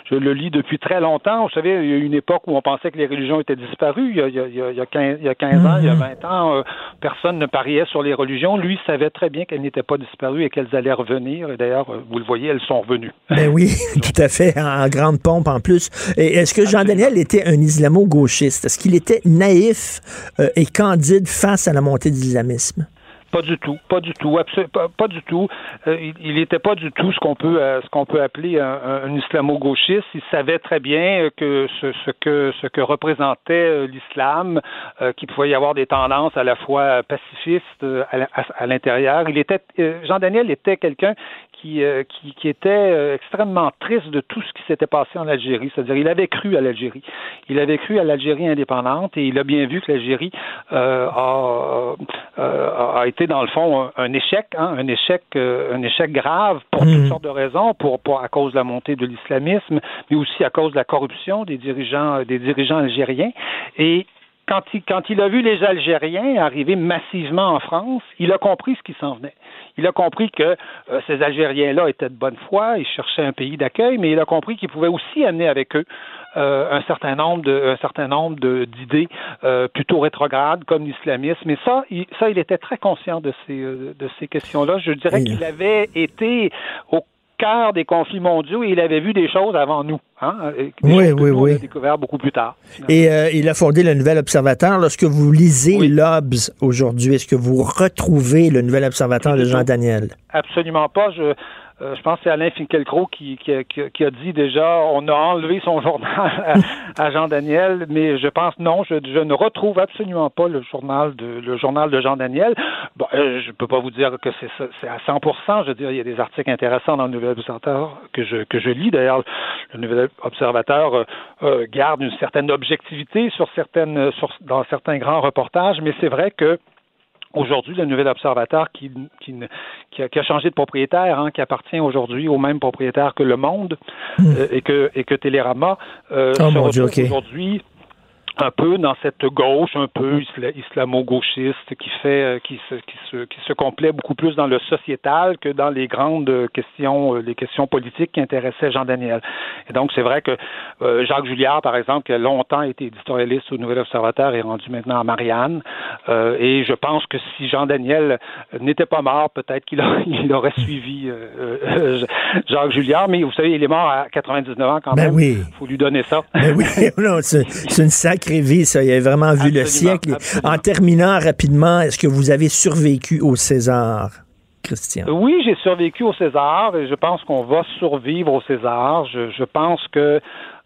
je le lis depuis très longtemps. Vous savez, il y a eu une époque où on pensait que les religions étaient disparues. Il y a, il y a, il y a 15, il y a 15 ans, il y a 20 mhm. ans, euh, personne ne pariait sur les religions. Lui savait très bien qu'elles n'étaient pas disparues et qu'elles allaient revenir. Et d'ailleurs, euh, vous le voyez, elles sont revenues. Ben oui, *laughs* tout à fait, en grande pompe en plus. Est-ce que Jean Daniel était un islamo-gauchiste? Est-ce qu'il était naïf euh, et candide face à la montée de l'islamisme? Pas du tout, pas du tout, pas, du tout. Euh, il n'était pas du tout ce qu'on peut euh, peut appeler un, islamo-gauchiste. Il savait très bien que ce, que ce que représentait l'islam, qu'il pouvait y avoir des tendances à la fois pacifistes à, à l'intérieur. Il était Jean Daniel était quelqu'un qui, euh, qui, qui, était euh, extrêmement triste de tout ce qui s'était passé en Algérie. C'est-à-dire, il avait cru à l'Algérie. Il avait cru à l'Algérie indépendante et il a bien vu que l'Algérie euh, a, a, été, dans le fond, un, échec, hein, un échec, un échec grave pour toutes mmh. sortes de raisons, pour, pour à cause de la montée de l'islamisme, mais aussi à cause de la corruption des dirigeants, des dirigeants algériens. Et quand il, quand il a vu les Algériens arriver massivement en France, il a compris ce qui s'en venait. Il a compris que euh, ces Algériens-là étaient de bonne foi, ils cherchaient un pays d'accueil, mais il a compris qu'ils pouvaient aussi amener avec eux euh, un certain nombre de un certain nombre d'idées euh, plutôt rétrogrades comme l'islamisme. Et ça, il, ça, il était très conscient de ces de ces questions-là. Je dirais qu'il avait été au cœur des conflits mondiaux et il avait vu des choses avant nous. Hein, oui, oui, oui. a découvert beaucoup plus tard. Et euh, il a fondé le Nouvel Observateur. Lorsque vous lisez l'Obs aujourd'hui, est-ce que vous retrouvez le Nouvel Observateur de Jean Daniel? Absolument pas. Je, euh, je pense que c'est Alain Finkielkraut qui, qui, qui, a dit déjà on a enlevé son *laughs* journal à, Jean Daniel, mais je pense non, je, je, ne retrouve absolument pas le journal de le journal de Jean Daniel. Bon, euh, je peux pas vous dire que c'est c'est à 100% Je veux dire, il y a des articles intéressants dans le Nouvel Observateur que je que je lis. D'ailleurs, le Nouvel Observateur euh, euh, garde une certaine objectivité sur certaines sur, dans certains grands reportages, mais c'est vrai que Aujourd'hui, le nouvel observateur qui, qui, qui, a, changé de propriétaire, hein, qui appartient aujourd'hui au même propriétaire que Le Monde hmm. euh, et, que, et que Télérama, euh, oh, aujourd'hui un peu dans cette gauche un peu islamo-gauchiste qui fait euh, qui se, qui se qui se complaît beaucoup plus dans le sociétal que dans les grandes questions euh, les questions politiques qui intéressaient Jean Daniel. Et donc c'est vrai que euh, Jacques Julliard par exemple qui a longtemps été éditorialiste au Nouvel Observateur est rendu maintenant à Marianne et je pense que si Jean Daniel n'était pas mort peut-être qu'il *laughs* il aurait suivi Jacques Julliard mais vous savez il est mort à 99 ans quand ben même. Oui. Faut lui donner ça. Ben oui, *laughs* *laughs* c'est une sacrée ça. Il a vraiment vu le siècle. En terminant rapidement, est-ce que vous avez survécu au César? Christian? Oui, j'ai survécu au César et je pense qu'on va survivre au César. je pense que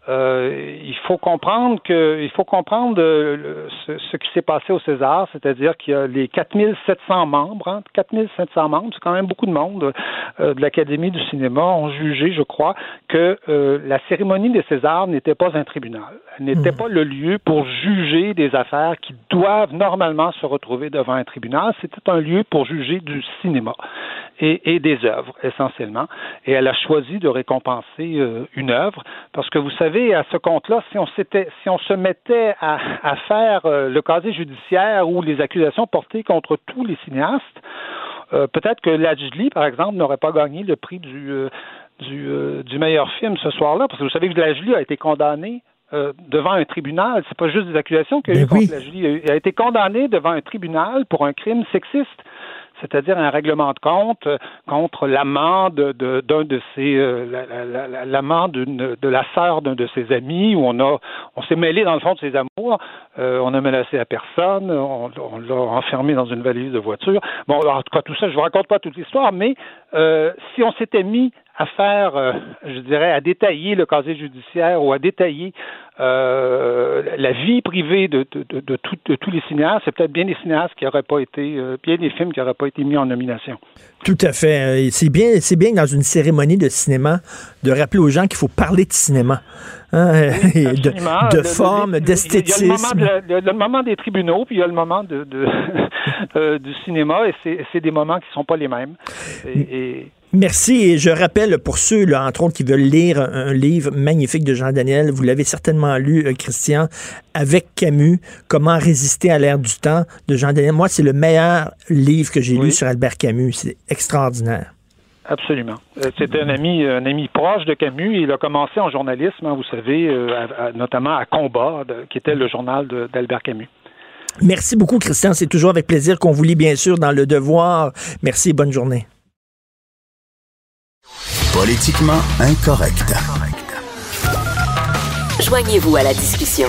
euh, il faut comprendre que il faut comprendre euh, ce, qui s'est passé au César, c'est-à-dire qu'il y a les 4700 membres, hein, 4700 membres, c'est quand même beaucoup de monde euh, de l'Académie du cinéma ont jugé, je crois, que la cérémonie des Césars n'était pas un tribunal, n'était mmh. pas le lieu pour juger des affaires qui doivent normalement se retrouver devant un tribunal. C'était un lieu pour juger du cinéma et, et des œuvres essentiellement. Et elle a choisi de récompenser une œuvre parce que vous savez à ce compte-là, si on s'était, si on se mettait à, faire euh, le casier judiciaire ou les accusations portées contre tous les cinéastes, euh, peut-être que Lajli, par exemple, n'aurait pas gagné le prix du, euh, du, meilleur film ce soir-là, parce que vous savez que Lajli a été condamné devant un tribunal. C'est pas juste des accusations qu'il a eu contre Lajli. Il a été condamné devant un tribunal pour un crime sexiste c'est-à-dire un règlement de compte contre l'amende de, d'un de ses euh, l'amende de la sœur d'un de ses amis où on a on s'est mêlé dans le fond de ses amours, euh, on a menacé à personne, on, l'a enfermé dans une valise de voiture. Bon, en tout cas tout ça, je vous raconte pas toute l'histoire, mais euh, si on s'était mis à faire, euh, je dirais, à détailler le casier judiciaire ou à détailler euh, la vie privée de, de, de, tous les cinéastes, c'est peut-être bien des cinéastes qui n'auraient pas été, euh, bien des films qui n'auraient pas été mis en nomination. Tout à fait. C'est bien, c'est bien dans une cérémonie de cinéma de rappeler aux gens qu'il faut parler de cinéma. Hein, *laughs* de, forme, d'esthétisme. Il y, a le moment des tribunaux, puis il y a le moment de, *laughs* du cinéma, et c'est des moments qui ne sont pas les mêmes. et Merci. Et je rappelle pour ceux, là, entre autres, qui veulent lire un livre magnifique de Jean Daniel, vous l'avez certainement lu, euh, Christian, avec Camus, Comment résister à l'ère du temps de Jean Daniel. Moi, c'est le meilleur livre que j'ai lu sur Albert Camus. C'est extraordinaire. Absolument. Euh, C'était un ami, un ami proche de Camus. Il a commencé en journalisme, hein, vous savez, euh, notamment à Combat, qui était le journal d'Albert Camus. Merci beaucoup, Christian. C'est toujours avec plaisir qu'on vous lit, bien sûr, dans Le Devoir. Merci et bonne journée. Politiquement incorrect. Joignez-vous à la discussion.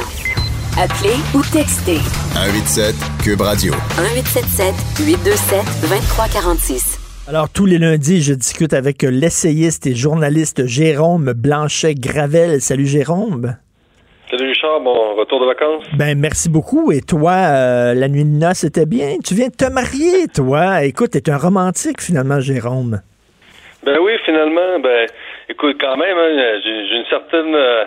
Appelez ou textez. 187 Cube Radio. 1877 827 2346. Alors, tous les lundis, je discute avec l'essayiste et journaliste Jérôme Blanchet-Gravel. Salut Jérôme. Salut Richard, bon retour de vacances. Ben merci beaucoup. Et toi, euh, la nuit de noces, c'était bien? Tu viens de te marier, toi. Écoute, t'es un romantique finalement, Jérôme. Ben oui, finalement, ben écoute, quand même, hein, j'ai une certaine euh,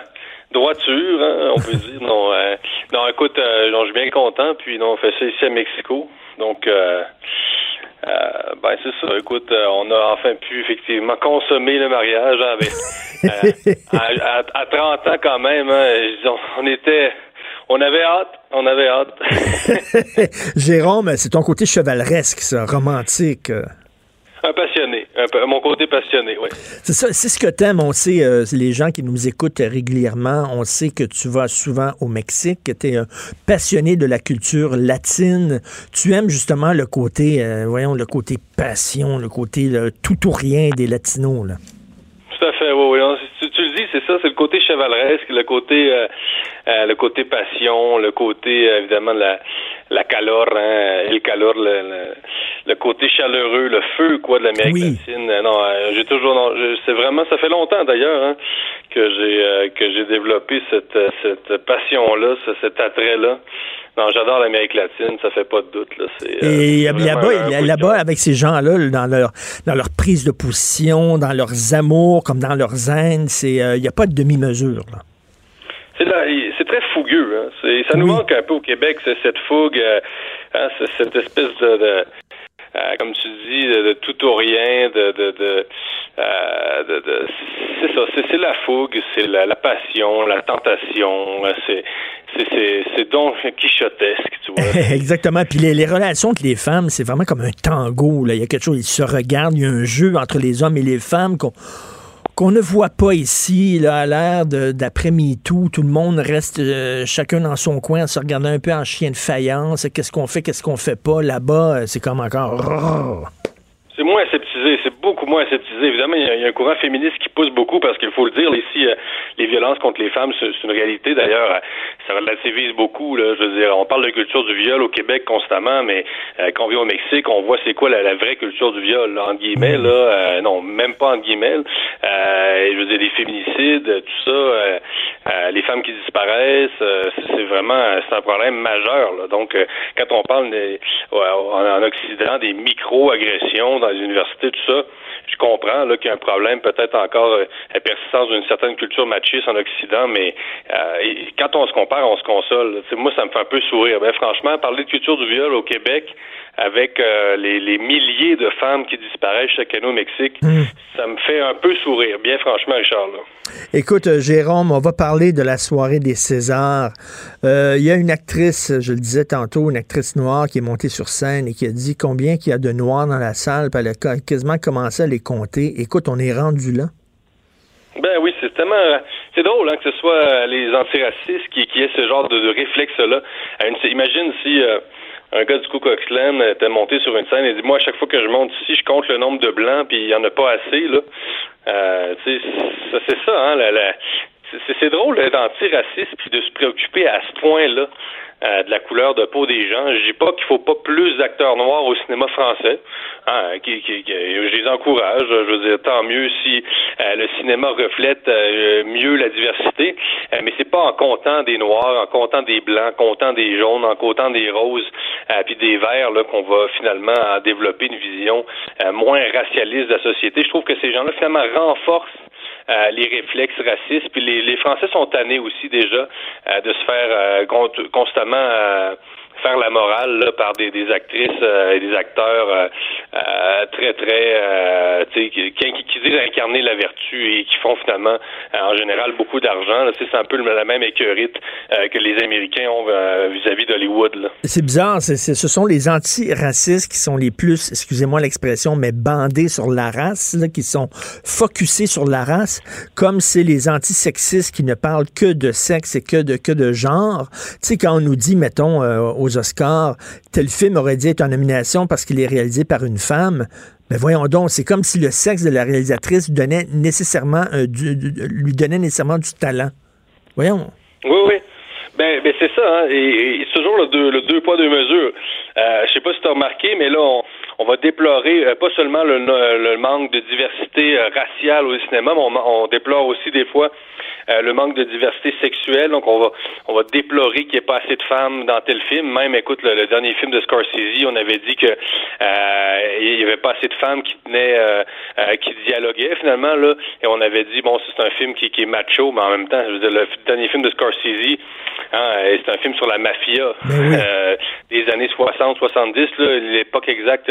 droiture, hein, on peut *laughs* dire. Non, euh, non écoute, euh, je suis bien content, puis non, on fait ça ici à Mexico. Donc ben c'est ça, écoute, on a enfin pu effectivement consommer le mariage avec *laughs* à, à, 30 ans quand même, hein, on, on était on avait hâte, on avait hâte. *laughs* Jérôme, c'est ton côté chevaleresque, ça, romantique. Un passionné, mon côté passionné, oui. C'est ça, c'est ce que t'aimes. On sait, euh, les gens qui nous écoutent régulièrement, on sait que tu vas souvent au Mexique, que tu es un passionné de la culture latine. Tu aimes justement le côté, euh, voyons, le côté passion, le côté tout ou rien des latinos, là. Tout à fait, oui, oui. Tu, le dis, c'est ça, c'est le côté chevaleresque, le côté, euh, le côté passion, le côté, évidemment, de la la calor, hein, le calor, le, le, côté chaleureux, le feu quoi de l'Amérique latine. Euh, non, euh, j'ai toujours, non, c'est vraiment, ça fait longtemps d'ailleurs hein, que j'ai euh, que j'ai développé cette cette passion là, cet attrait là. Non, j'adore l'Amérique latine, ça fait pas de doute là. C'est, Et là-bas, là-bas, avec ces gens-là, dans leur dans leur prise de position, dans leurs amours, comme dans leurs haines, c'est il n'y a pas de demi-mesure là. C'est, c'est très fougueux. Hein. C'est, ça nous manque un peu au Québec, c'est cette fougue, hein, cette espèce de euh, comme tu dis, de, tout ou rien, de, de, de, euh, c'est ça, c'est la fougue, c'est la, passion, la tentation, c'est c'est donc quichotesque, tu vois. *laughs* Exactement. Puis les, les, relations entre les femmes, c'est vraiment comme un tango. Là. Il y a quelque chose, ils se regardent, il y a un jeu entre les hommes et les femmes qu'on qu'on ne voit pas ici, là, à l'ère d'après-MeToo. Tout le monde reste euh, chacun dans son coin, à se regarder un peu en chien de faïence. Qu'est-ce qu'on fait, qu'est-ce qu'on fait pas? Là-bas, euh, c'est comme encore... C'est moins aseptisé, c'est beaucoup moins aseptisé. Évidemment, il y, a, un courant féministe qui pousse beaucoup parce qu'il faut le dire, ici, euh, les violences contre les femmes, c'est une réalité. D'ailleurs, ça relativise beaucoup. Là, je veux dire, on parle de culture du viol au Québec constamment, mais euh, quand on vient au Mexique, on voit c'est quoi la, vraie culture du viol, là, entre guillemets. Là, euh, non, même pas entre guillemets. Euh, je veux dire, des féminicides, tout ça, les femmes qui disparaissent, c'est vraiment c'est un problème majeur. Là. Donc, quand on parle en, en Occident des micro-agressions dans les universités, tout ça, je comprends là, qu'il y a un problème peut-être encore euh, la persistance d'une certaine culture machiste en Occident, mais euh, quand on se compare, on se console. moi, ça me fait un peu sourire. Ben, franchement, parler de culture du viol au Québec, avec euh, les, milliers de femmes qui disparaissent chaque année au Mexique, hmm. ça me fait un peu sourire, bien franchement, Richard. Écoute, euh, Jérôme, on va parler de la soirée des Césars. Euh, il y a une actrice, je le disais tantôt, une actrice noire qui est montée sur scène et qui a dit combien il y a de noirs dans la salle, puis elle a quasiment commencé à les compter. Écoute, on est rendu là. Ben oui, c'est tellement c'est drôle hein, que ce soit les antiracistes qui, qui aient ce genre de, réflexe-là. Imagine si un gars du Ku Klux Klan était monté sur une scène et dit moi à chaque fois que je monte ici je compte le nombre de blancs puis il y en a pas assez là. Euh, c'est ça hein la, c'est drôle d'être anti-raciste puis de se préoccuper à ce point là euh, de la couleur de peau des gens. Je dis pas qu'il faut pas plus d'acteurs noirs au cinéma français. Hein, qui, qui, je les encourage. Je veux dire, tant mieux si euh, le cinéma reflète euh, mieux la diversité. mais c'est pas en comptant des noirs, en comptant des blancs, en comptant des jaunes, en comptant des roses, puis des verts là qu'on va finalement développer une vision moins racialiste de la société. Je trouve que ces gens-là finalement renforcent euh, les réflexes racistes. Puis les, les Français sont tannés aussi déjà euh, de se faire euh, constamment faire la morale là, par des, des actrices euh, et des acteurs euh, euh, très très qui, qui, qui, disent incarner la vertu et qui font finalement en général beaucoup d'argent. C'est un peu la même écœurite que les Américains ont vis-à-vis d'Hollywood. C'est bizarre, c'est, ce sont les antiracistes qui sont les plus, excusez-moi l'expression, mais bandés sur la race, là, qui sont focusés sur la race, comme c'est les antisexistes qui ne parlent que de sexe et que de que de genre. Tu sais quand on nous dit mettons aux Oscars, tel film aurait dû être en nomination parce qu'il est réalisé par une femme. Mais voyons donc, c'est comme si le sexe de la réalisatrice donnait nécessairement lui donnait nécessairement du talent. Voyons. Oui, oui. Ben, ben c'est ça, hein. et, c'est toujours le deux, poids, deux mesures. Euh, je sais pas si tu as remarqué, mais là, on, va déplorer euh, pas seulement le, manque de diversité euh, raciale au cinéma, mais on déplore aussi des fois euh, le manque de diversité sexuelle. Donc, on va, on va déplorer qu'il n'y ait pas assez de femmes dans tel film. Même, écoute, le, dernier film de Scorsese, on avait dit que euh, il n'y avait pas assez de femmes qui tenaient, euh, qui dialoguaient finalement là, et on avait dit bon, c'est un film qui, qui, est macho, mais en même temps, je veux dire, le dernier film de Scorsese, hein, c'est un film sur la mafia ben des années 60, 70. L'époque exacte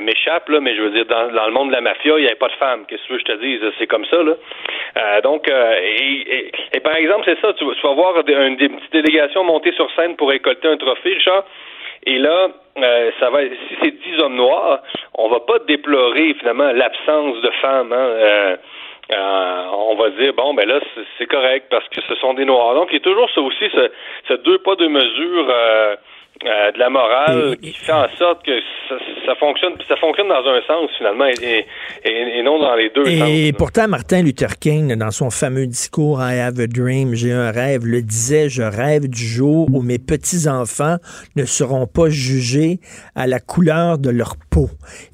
m'échappe là, mais je veux dire, dans, le monde de la mafia, il n'y avait pas de femmes. Qu'est-ce que je te dis C'est comme ça là. donc et, par exemple, c'est ça, tu, vas voir une, petite délégation monter sur scène pour récolter un trophée, Richard. Et là, euh, ça va. Si c'est dix hommes noirs, on va pas déplorer finalement l'absence de femmes. Hein, euh, euh, on va dire bon ben là c'est correct parce que ce sont des noirs. Donc il y a toujours ça aussi, ce, deux pas deux mesures euh, de la morale qui fait en sorte que ça, fonctionne ça fonctionne dans un sens finalement et, non dans les deux et pourtant Martin Luther King dans son fameux discours I have a dream j'ai un rêve le disait je rêve du jour où mes petits enfants ne seront pas jugés à la couleur de leur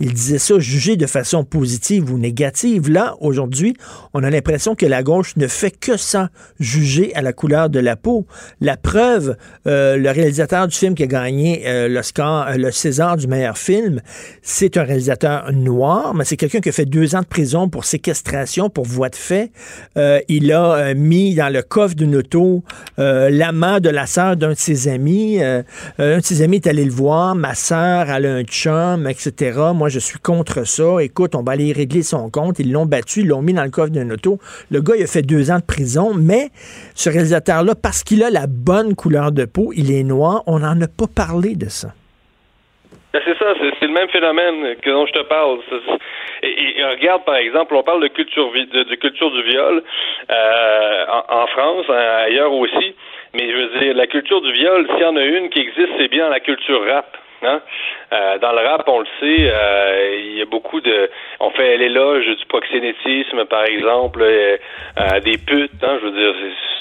il disait ça jugés de façon positive ou négative là aujourd'hui on a l'impression que la gauche ne fait que ça juger à la couleur de la peau la preuve euh, le réalisateur du film qui a gagné euh, euh, le César du meilleur film, c'est un réalisateur noir, mais c'est quelqu'un qui a fait deux ans de prison pour séquestration, pour voie de fait. Il a mis dans le coffre d'une auto l'amant de la sœur d'un de ses amis. un de ses amis est allé le voir. Ma sœur, elle a un chum, etc. Moi, je suis contre ça. Écoute, on va aller régler son compte. Ils l'ont battu, ils l'ont mis dans le coffre d'une auto. Le gars, il a fait deux ans de prison, mais ce réalisateur-là, parce qu'il a la bonne couleur de peau, il est noir, on n'en a pas parler de ça. Ben, c'est ça, c'est le même phénomène que dont je te parle. Regarde, par exemple, on parle de culture, de, culture du viol euh, en, France, hein, ailleurs aussi. Mais je veux dire, la culture du viol, s'il y en a une qui existe, c'est bien la culture rap. Euh, dans le rap, on le sait, euh, il y a beaucoup de. On fait l'éloge du proxénétisme, par exemple, des putes. Hein, je veux dire,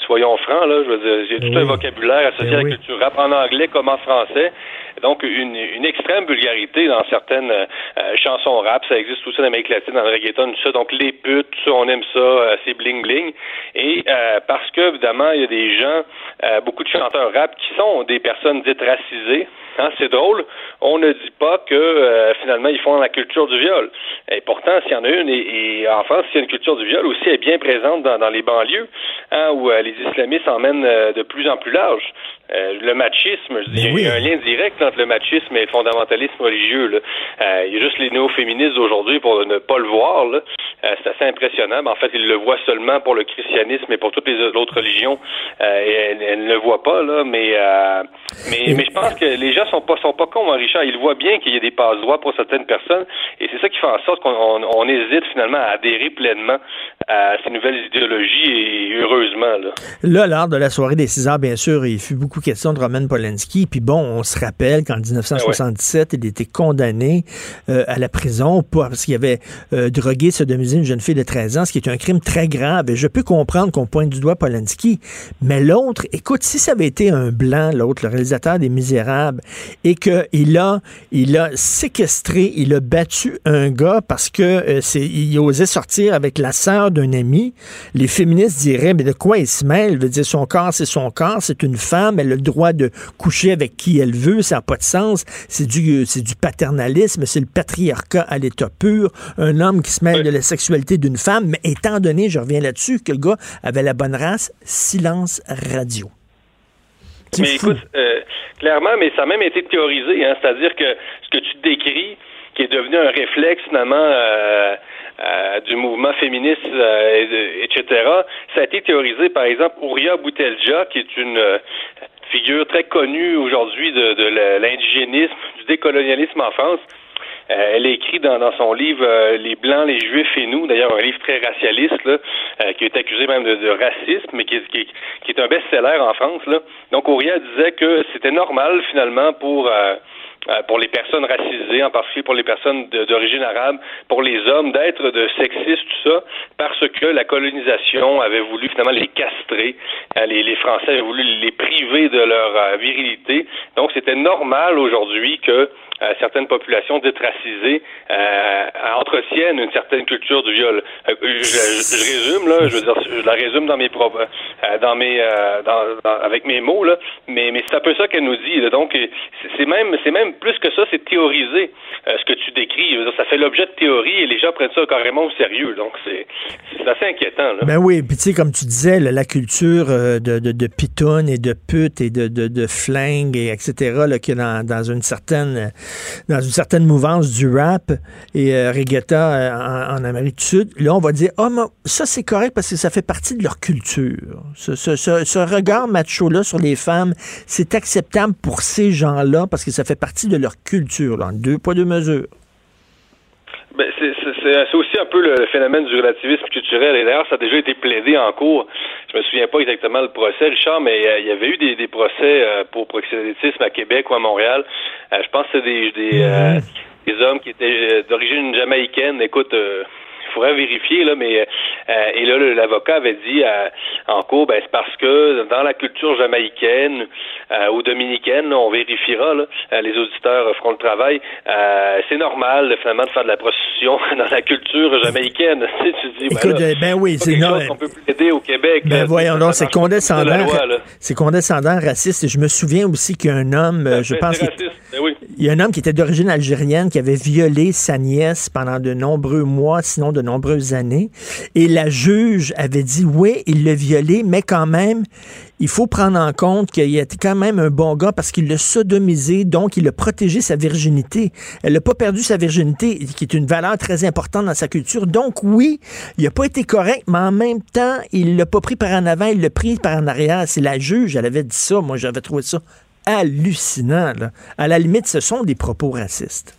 soyons francs, là. Je veux dire, il y a tout un vocabulaire associé à la culture rap en anglais comme en français. Donc, une, une extrême vulgarité dans certaines euh, chansons rap. Ça existe aussi dans l'Amérique latine, dans le reggaeton, tout ça. Donc, les putes, tout ça, on aime ça, euh, c'est bling-bling. Et euh, parce que, évidemment, il y a des gens, beaucoup de chanteurs rap qui sont des personnes dites racisées, Hein, c'est drôle. On ne dit pas que euh, finalement ils font la culture du viol. Et pourtant, s'il y en a une, et, en France, s'il y a une culture du viol aussi, elle est bien présente dans, les banlieues, hein, où euh, les islamistes emmènent euh, de plus en plus large. Le machisme, il y a un lien direct entre le machisme et le fondamentalisme religieux. il y a juste les néo-féministes aujourd'hui pour ne pas le voir. c'est assez impressionnant. Mais en fait, ils le voient seulement pour le christianisme et pour toutes les autres religions. et elles, ne le voient pas. Là, mais, mais, mais je pense que les gens sont pas, sont pas cons, hein, Richard. Ils voient bien qu'il y a des passe-droits pour certaines personnes. Et c'est ça qui fait en sorte qu'on hésite finalement à adhérer pleinement à ces nouvelles idéologies et heureusement. Là, là lors de la soirée des 6 heures, bien sûr, il fut beaucoup question de Roman Polanski. Puis bon, on se rappelle qu'en 1977, il était condamné euh, à la prison parce qu'il avait euh, drogué, sodomisé une jeune fille de 13 ans, ce qui est un crime très grave. Et je peux comprendre qu'on pointe du doigt Polanski. Mais l'autre, écoute, si ça avait été un blanc, l'autre, le réalisateur des Misérables, et qu'il a, il a séquestré, il a battu un gars parce que euh, c'est, il osait sortir avec la sœur d'un ami. Les féministes diraient, mais de quoi il se mêle? Veut dire, son corps, c'est son corps, c'est une femme, elle a le droit de coucher avec qui elle veut, ça n'a pas de sens. C'est du, c'est du paternalisme, c'est le patriarcat à l'état pur. Un homme qui se mêle de la sexualité d'une femme, mais étant donné, je reviens là-dessus, que le gars avait la bonne race, silence radio. Mais écoute, euh, clairement, mais ça a même été théorisé, hein, c'est-à-dire que ce que tu décris, qui est devenu un réflexe finalement euh, euh, du mouvement féministe, etc., ça a été théorisé par exemple Ouria Boutelja, qui est une figure très connue aujourd'hui de, de l'indigénisme, du décolonialisme en France, euh, elle écrit dans, son livre euh, Les Blancs, les Juifs et nous, d'ailleurs un livre très racialiste, là, euh, qui est accusé même de, racisme, mais qui, est un best-seller en France. Là. Donc Auria disait que c'était normal finalement pour pour les personnes racisées, en particulier pour les personnes d'origine arabe, pour les hommes, d'être de sexistes, tout ça, parce que la colonisation avait voulu finalement les castrer. Les, les Français avaient voulu les priver de leur virilité. Donc, c'était normal aujourd'hui que euh, certaines populations dites racisées euh, entretiennent une certaine culture du viol. Euh, je, résume là, je veux dire, je la résume dans mes propres, dans mes, dans, avec mes mots là, mais mais c'est un peu ça qu'elle nous dit. Donc c'est même c'est même plus que ça, c'est théoriser ce que tu décris. ça fait l'objet de théorie et les gens prennent ça carrément au sérieux. Donc c'est assez inquiétant. Là. Ben oui, puis tu sais comme tu disais, la culture de, de, de et de pute et de, de, de flingue et etc. Là, qui est dans, dans une certaine dans une certaine mouvance du rap et euh, reggaeton euh, en, Amérique du Sud, là, on va dire, oh, ça, c'est correct parce que ça fait partie de leur culture. Ce, regard macho-là sur les femmes, c'est acceptable pour ces gens-là parce que ça fait partie de leur culture, là, deux poids, deux mesures. Ben, c'est aussi un peu le phénomène du relativisme culturel. Et d'ailleurs, ça a déjà été plaidé en cours. Je me souviens pas exactement le procès, Richard, mais euh, il y avait eu des, procès euh, pour proxénétisme à Québec ou à Montréal. je pense que c'est des, des, mm-hmm. des hommes qui étaient d'origine jamaïcaine. Écoute, faudrait vérifier, là, mais euh, et là, l'avocat avait dit euh, en cours, ben, c'est parce que dans la culture jamaïcaine euh, ou dominicaine, on vérifiera, les auditeurs feront le travail, c'est normal finalement de faire de la prostitution *laughs* dans la culture jamaïcaine. *laughs* tu dis, ben Écoute, ben, oui, c'est non. qu'on peut plaider au Québec. Ben voyons donc, c'est condescendant. C'est condescendant, raciste. Et je me souviens aussi qu'un homme, je pense. Ben il y a un homme qui était d'origine algérienne qui avait violé sa nièce pendant de nombreux mois, sinon de nombreuses années. Et la juge avait dit oui, il l'a violé, mais quand même, il faut prendre en compte qu'il était quand même un bon gars parce qu'il l'a sodomisé, donc il a protégé sa virginité. Elle n'a pas perdu sa virginité, qui est une valeur très importante dans sa culture. Donc oui, il n'a pas été correct, mais en même temps, il l'a pas pris par en avant, il l'a pris par en arrière. C'est la juge, elle avait dit ça. Moi, j'avais trouvé ça hallucinant. À la limite, ce sont des propos racistes.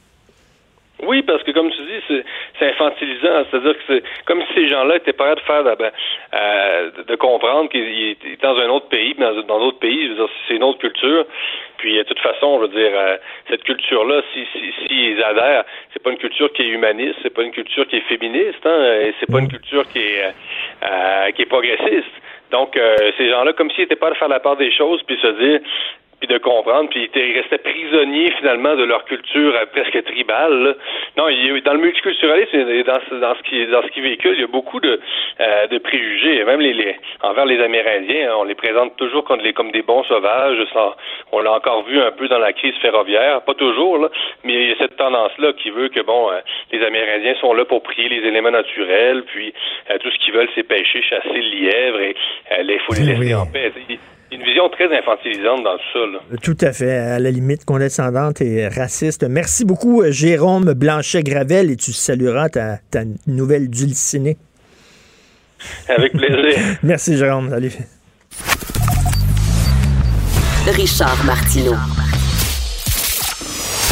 Oui, parce que comme tu dis, c'est infantilisant. C'est-à-dire que c'est comme si ces gens-là étaient prêts de faire euh, de comprendre qu'ils étaient dans un autre pays, dans d'autres pays, c'est une autre culture. Puis de toute façon, je veux dire, euh, cette culture-là, si, si, si adhèrent, c'est pas une culture qui est humaniste, c'est pas une culture qui est féministe, hein, et c'est pas une culture qui est euh, qui est progressiste. Donc, ces gens-là, comme s'ils n'étaient pas de faire la part des choses, puis se dire, puis de comprendre, puis ils restaient prisonniers finalement de leur culture euh, presque tribale. Non, il, dans le multiculturalisme, dans, dans ce qui dans ce qui véhicule, il y a beaucoup de, euh, de préjugés, même les, envers les Amérindiens. Hein. on les présente toujours comme, les, comme des bons sauvages. on l'a encore vu un peu dans la crise ferroviaire, pas toujours, là, mais il y a cette tendance-là qui veut que bon, euh, les Amérindiens sont là pour prier les éléments naturels, puis tout ce qu'ils veulent, c'est pêcher, chasser le lièvre et il faut les laisser en paix une vision très infantilisante dans tout ça. Tout à fait, à la limite condescendante et raciste. Merci beaucoup, euh, Jérôme Blanchet-Gravel, et tu salueras ta, nouvelle dulcinée. Avec plaisir. *laughs* Merci, Jérôme. Salut. Richard Martineau.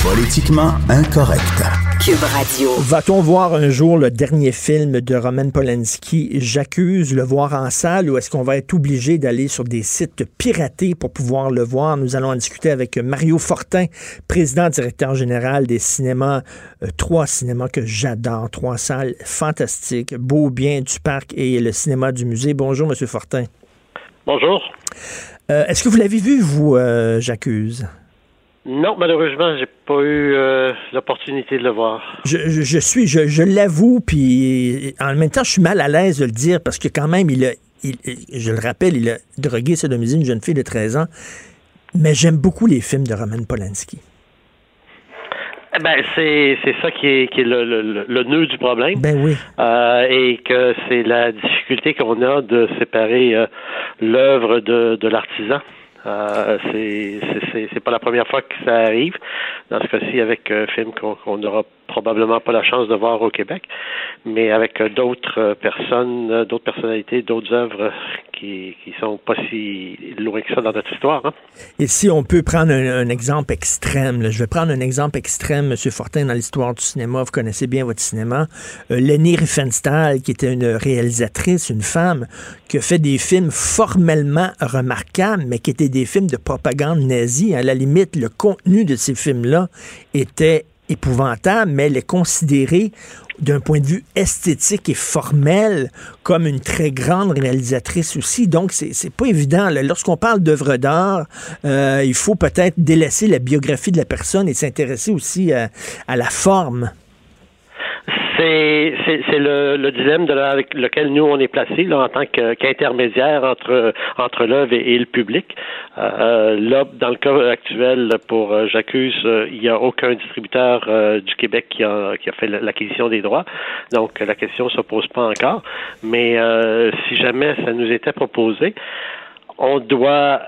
Politiquement incorrect. Cube Radio. Va-t-on voir un jour le dernier film de Roman Polanski, J'accuse, le voir en salle ou est-ce qu'on va être obligé d'aller sur des sites piratés pour pouvoir le voir? Nous allons en discuter avec Mario Fortin, président directeur général des cinémas, euh, trois cinémas que j'adore, trois salles fantastiques, Beau Bien du Parc et le cinéma du musée. Bonjour, Monsieur Fortin. Bonjour. Euh, est-ce que vous l'avez vu, vous, euh, J'accuse? Non, malheureusement, j'ai pas eu euh, l'opportunité de le voir. Je, je, suis, je, je l'avoue, puis en même temps, je suis mal à l'aise de le dire parce que quand même, il a, il, je le rappelle, il a drogué, sodomisé une jeune fille de 13 ans. Mais j'aime beaucoup les films de Roman Polanski. Eh ben, c'est, c'est ça qui est, qui est le, le, le nœud du problème. Ben oui. Euh, et que c'est la difficulté qu'on a de séparer euh, l'œuvre de, de l'artisan. Euh, c'est c'est pas la première fois que ça arrive. Dans ce cas-ci, avec un film qu'on n'aura probablement pas la chance de voir au Québec, mais avec d'autres personnes, d'autres personnalités, d'autres œuvres qui, qui sont pas si loin que ça dans notre histoire. Hein. Et si on peut prendre un, exemple extrême, je vais prendre un exemple extrême, M. Fortin, dans l'histoire du cinéma, vous connaissez bien votre cinéma, euh, Leni Riefenstahl, qui était une réalisatrice, une femme, qui a fait des films formellement remarquables, mais qui étaient des films de propagande nazie. À la limite, le contenu de ces films-là était épouvantable, mais elle est considérée d'un point de vue esthétique et formel comme une très grande réalisatrice aussi. Donc, c'est pas évident. Lorsqu'on parle d'œuvres d'art, euh, il faut peut-être délaisser la biographie de la personne et s'intéresser aussi à la forme. C'est, c'est, le, le, dilemme de avec lequel nous on est placé là, en tant qu'intermédiaire entre entre l'œuvre et, le public. Euh, là, dans le cas actuel, pour euh, j'accuse, euh, il n'y a aucun distributeur euh, du Québec qui a, qui a fait l'acquisition des droits, donc la question se pose pas encore. Mais si jamais ça nous était proposé, on doit,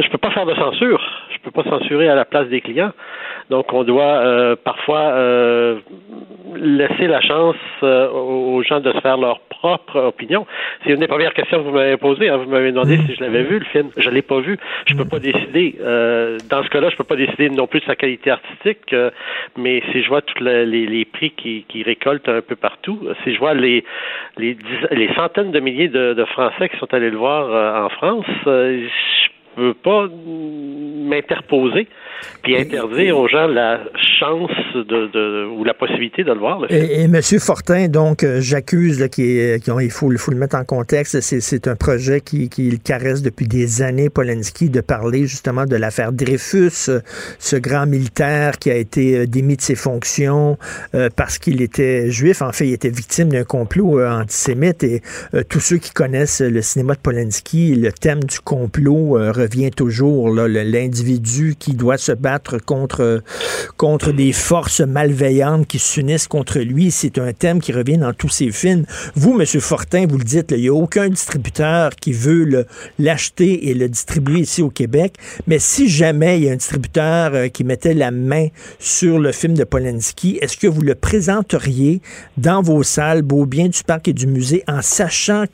je peux pas faire de censure peux pas censurer à la place des clients. Donc, on doit euh, parfois euh, laisser la chance euh, aux gens de se faire leur propre opinion. C'est une des premières questions que vous m'avez posées. Hein. Vous m'avez demandé si je l'avais vu, le film. Je l'ai pas vu. Je peux pas décider. dans ce cas-là, je peux pas décider non plus de sa qualité artistique, mais si je vois tous les, les, prix qui, qui récoltent un peu partout, si je vois les, les, les centaines de milliers de, de, Français qui sont allés le voir en France, je peux pas m'interposer puis interdire aux gens la chance de, ou la possibilité de le voir. Et, M. Fortin, donc, euh, j'accuse qu'il il faut, faut, le mettre en contexte, c'est un projet qui, qui caresse depuis des années, Polanski, de parler justement de l'affaire Dreyfus, ce grand militaire qui a été euh, démis de ses fonctions euh, parce qu'il était juif. En fait, il était victime d'un complot antisémite et tous ceux qui connaissent le cinéma de Polanski, le thème du complot revient toujours, l'individu qui doit se battre contre, des forces malveillantes qui s'unissent contre lui. C'est un thème qui revient dans tous ses films. Vous, M. Fortin, vous le dites, il n'y a aucun distributeur qui veut l'acheter et le distribuer ici au Québec. Mais si jamais il y a un distributeur euh, qui mettait la main sur le film de Polanski, est-ce que vous le présenteriez dans vos salles, Beaubien du Parc et du Musée, en sachant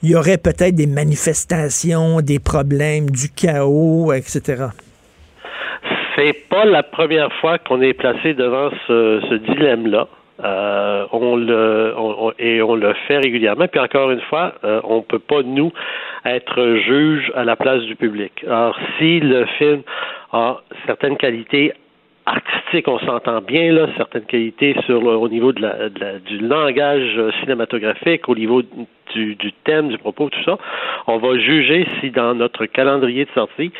qu'il y aurait peut-être des manifestations, des problèmes, du chaos, etc.? c'est pas la première fois qu'on est placé devant ce, dilemme-là. Euh, on le et on le fait régulièrement. Puis encore une fois, euh, on peut pas nous être juge à la place du public. Alors si le film a certaines qualités artistiques, on s'entend bien là, certaines qualités sur au niveau de la, du langage cinématographique, au niveau du, du thème, du propos, tout ça, on va juger si dans notre calendrier de sortie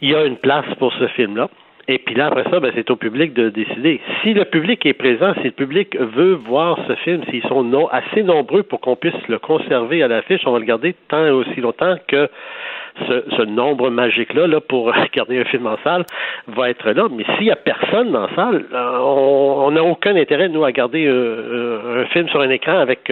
il y a une place pour ce film-là. Et puis là, après ça, ben, c'est au public de décider. Si le public est présent, si le public veut voir ce film, s'ils sont assez nombreux pour qu'on puisse le conserver à l'affiche, on va le garder tant et aussi longtemps que ce, nombre magique-là là, pour *laughs* garder un film en salle va être là. Mais s'il n'y a personne dans la salle, euh, on n'a aucun intérêt, nous, à garder euh, euh, un film sur un écran avec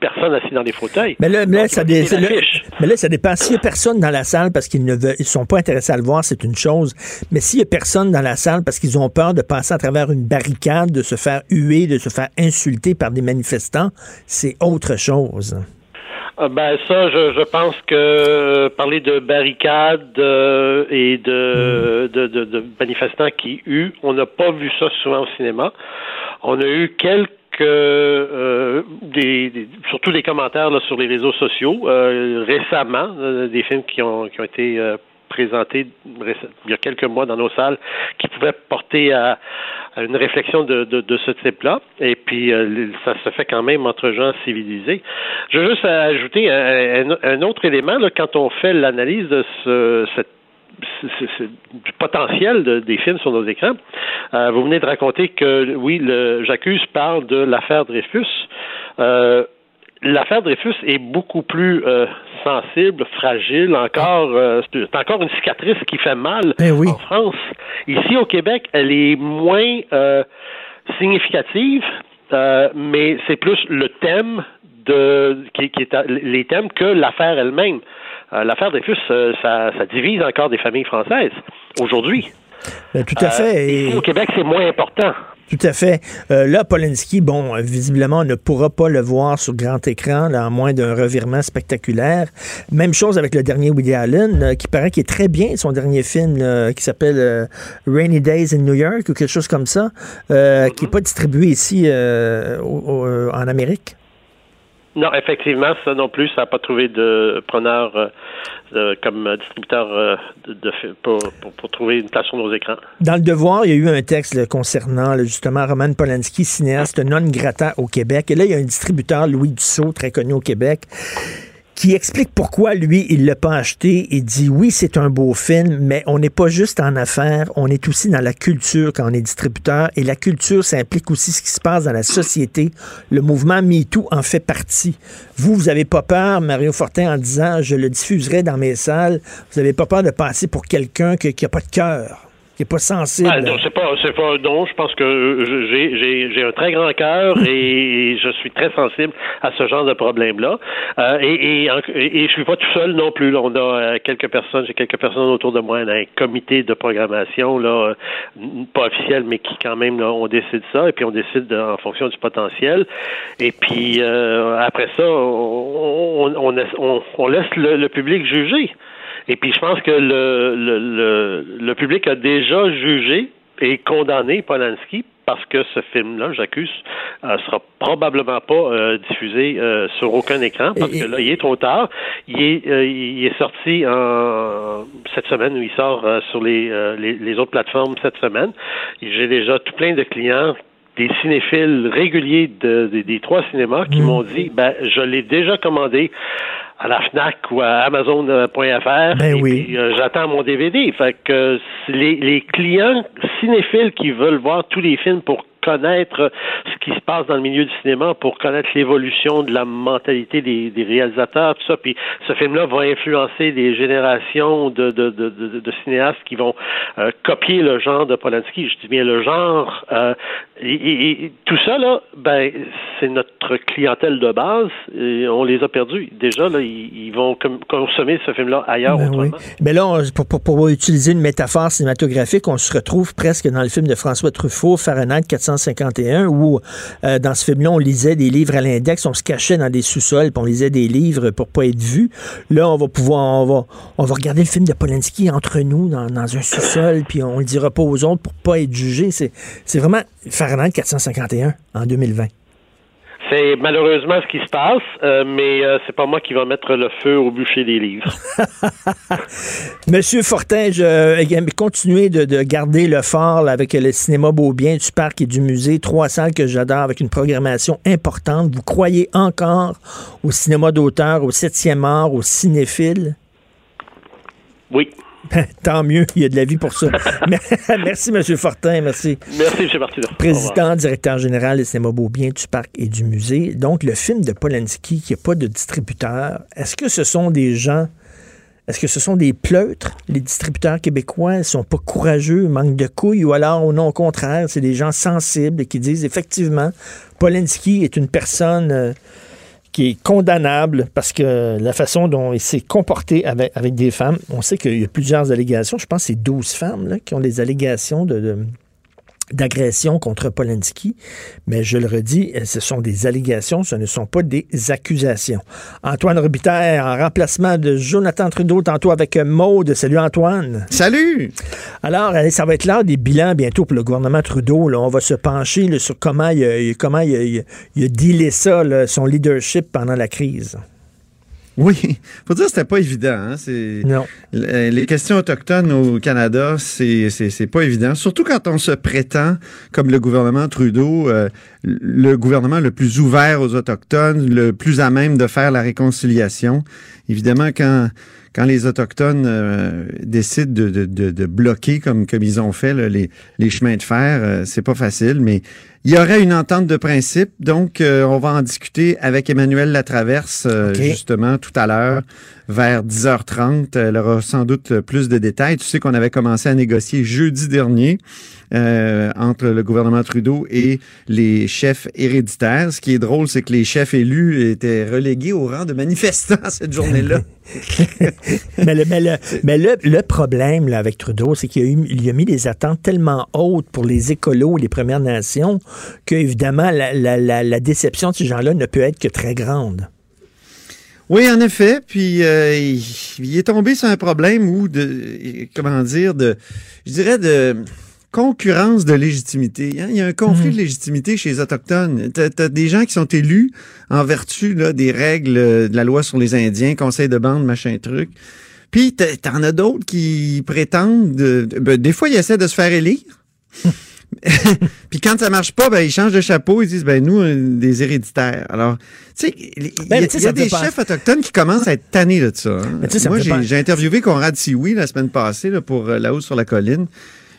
personne assis dans les fauteuils. Mais là, ça, mais là ça dépend. S'il n'y a personne dans la salle parce qu'ils ne ils sont pas intéressés à le voir, c'est une chose. Mais s'il n'y a personne dans la salle parce qu'ils ont peur de passer à travers une barricade, de se faire huer, de se faire insulter par des manifestants, c'est autre chose. Ah, ben ça, je, pense que euh, parler de barricades euh, et de, de, de, manifestants qui huent, on n'a pas vu ça souvent au cinéma. On a eu quelques que euh, des, surtout des commentaires sur les réseaux sociaux euh, récemment, euh, des films qui ont, qui ont été présentés il y a quelques mois dans nos salles qui pouvaient porter à, une réflexion de, ce type-là. Et puis, ça se fait quand même entre gens civilisés. Je veux juste ajouter un, autre élément quand on fait l'analyse du potentiel des films sur nos écrans. Euh, vous venez de raconter que, oui, j'accuse parle de l'affaire Dreyfus. Euh, l'affaire Dreyfus est beaucoup plus euh, sensible, fragile, encore, c'est encore une cicatrice qui fait mal ben en France. Ici au Québec, elle est moins significative, mais c'est plus le thème de qui, qui est les thèmes que l'affaire elle-même. Euh, l'affaire Dreyfus, euh, ça, ça, divise encore des familles françaises aujourd'hui. Ben, tout à fait. Euh, ici, au Québec, c'est moins important. Tout à fait. là, Polanski, bon, visiblement, on ne pourra pas le voir sur grand écran, là, à moins d'un revirement spectaculaire. Même chose avec le dernier Woody Allen, qui paraît qu'il est très bien, son dernier film, qui s'appelle Rainy Days in New York, ou quelque chose comme ça, qui n'est pas distribué ici en Amérique. Non, effectivement, ça non plus, ça n'a pas trouvé de preneur euh, comme distributeur euh, de, pour, trouver une place sur nos écrans. Dans le Devoir, il y a eu un texte concernant justement Roman Polanski, cinéaste non grata au Québec. Et là, il y a un distributeur, Louis Dussault, très connu au Québec, qui explique pourquoi lui, il l'a pas acheté. Il dit oui, c'est un beau film, mais on n'est pas juste en affaires, on est aussi dans la culture quand on est distributeur. Et la culture, ça implique aussi ce qui se passe dans la société. Le mouvement MeToo en fait partie. Vous, vous avez pas peur, Mario Fortin, en disant je le diffuserai dans mes salles. Vous avez pas peur de passer pour quelqu'un qui n'a pas de cœur. Ah, c'est pas, c'est pas, non, je pense que j'ai, j'ai, j'ai un très grand cœur et je suis très sensible à ce genre de problème-là. Euh, et, et, et, je suis pas tout seul non plus. On a euh, quelques personnes, j'ai quelques personnes autour de moi, un comité de programmation, là, euh, pas officiel, mais qui quand même, on décide ça et puis on décide en fonction du potentiel. Et puis euh, après ça, on, on, on, on laisse le public juger. Et puis je pense que le, le, le, le public a déjà jugé et condamné Polanski parce que ce film-là, j'accuse, euh, sera probablement pas euh, diffusé euh, sur aucun écran parce que là, il est trop tard. Il est, euh, il est sorti en cette semaine où il sort sur les, les, les autres plateformes cette semaine. J'ai déjà tout plein de clients des cinéphiles réguliers de, de, des trois cinémas qui m'ont dit ben je l'ai déjà commandé à la Fnac ou à Amazon.fr Ben et oui. euh, j'attends mon DVD. Fait que euh, les, les clients cinéphiles qui veulent voir tous les films pour connaître ce qui se passe dans le milieu du cinéma, pour connaître l'évolution de la mentalité des, des réalisateurs, tout ça. Puis ce film-là va influencer des générations de, de, de, de, de cinéastes qui vont euh, copier le genre de Polanski. Je dis bien le genre. Euh, et, et- et tout ça, là, ben, c'est notre clientèle de base. Et on les a perdus. Déjà, là, ils, ils vont consommer ce film-là ailleurs Ben oui. autrement. Mais là, on- pour, pour, pour utiliser une métaphore cinématographique, on se retrouve presque dans le film de François Truffaut, Fahrenheit 451, où euh, dans ce film-là, on lisait des livres à l'index, on se cachait dans des sous-sols, puis on lisait des livres pour pas être vu. Là, on va pouvoir, on va, on va regarder le film de Polanski entre nous, dans, un sous-sol, puis on le dira pas aux autres pour pas être jugé. C'est vraiment Fahrenheit 451 en 2020. C'est malheureusement ce qui se passe, euh, mais euh, c'est pas moi qui va mettre le feu au bûcher des livres. *laughs* Monsieur Fortin, je euh, continuez de, de garder le fort là, avec le cinéma Beaubien du parc et du musée, trois salles que j'adore avec une programmation importante. Vous croyez encore au cinéma d'auteur, au septième art, au cinéphile? Oui. *laughs* Tant mieux, il y a de la vie pour ça. *laughs* *laughs* merci, Monsieur Fortin, merci. Merci, M. Martineau. Au. Président, directeur général du cinéma Beaubien du parc et du musée. Donc, le film de Polanski qui n'a pas de distributeur, est-ce que ce sont des gens est-ce que ce sont des pleutres, les distributeurs québécois? Ils sont pas courageux, manquent de couilles, ou alors, ou non, au contraire, c'est des gens sensibles qui disent effectivement, Polanski est une personne euh, est condamnable parce que la façon dont il s'est comporté avec, des femmes, on sait qu'il y a plusieurs allégations. Je pense que c'est 12 femmes qui ont des allégations de d'agression contre Polanski, mais je le redis, ce sont des allégations, ce ne sont pas des accusations. Antoine Robitaille, en remplacement de Jonathan Trudeau, tantôt avec Maude. Salut Antoine. Salut! Alors, ça va être l'heure des bilans bientôt pour le gouvernement Trudeau. là. On va se pencher là, sur comment il a, il- comment il a, il a- il a dealé ça, là, son leadership pendant la crise. Oui, *laughs* faut dire que c'était pas évident. Hein? C'est, Non. l- Les questions autochtones au Canada, c'est, c'est, c'est pas évident. Surtout quand on se prétend, comme le gouvernement Trudeau, euh, le gouvernement le plus ouvert aux Autochtones, le plus à même de faire la réconciliation. Évidemment, quand, quand les Autochtones euh, décident de, de, de, de bloquer, comme, comme ils ont fait, là, les, les chemins de fer, euh, c'est pas facile, mais il y aurait une entente de principe, donc euh, on va en discuter avec Emmanuel Latraverse, euh, justement, tout à l'heure, vers 10h30. Elle aura sans doute plus de détails. Tu sais qu'on avait commencé à négocier jeudi dernier euh, entre le gouvernement Trudeau et les chefs héréditaires. Ce qui est drôle, c'est que les chefs élus étaient relégués au rang de manifestants *laughs* cette journée-là. *laughs* mais le, problème avec Trudeau, c'est qu'il a, eu- il a mis des attentes tellement hautes pour les écolos et les Premières Nations que, évidemment, la, la- la- la déception de ces gens-là ne peut être que très grande. Oui, en effet. Puis euh, il, il est tombé sur un problème où de comment dire de je dirais de concurrence de légitimité. hein. Il y a un conflit de légitimité chez les Autochtones. T'as as des gens qui sont élus en vertu là, des règles euh, de la loi sur les Indiens, conseil de bande, machin truc. Puis t'en as d'autres qui prétendent, de- de- ben, des fois ils essaient de se faire élire. *laughs* *laughs* Puis quand ça marche pas, ben ils changent de chapeau, ils disent ben nous euh, des héréditaires. Alors, tu sais, il y a, Ben, y a des chefs autochtones qui commencent à être tannés de ça. hein. Moi, j'ai interviewé Conrad Sioui la semaine passée là, pour euh, là-haut sur la colline.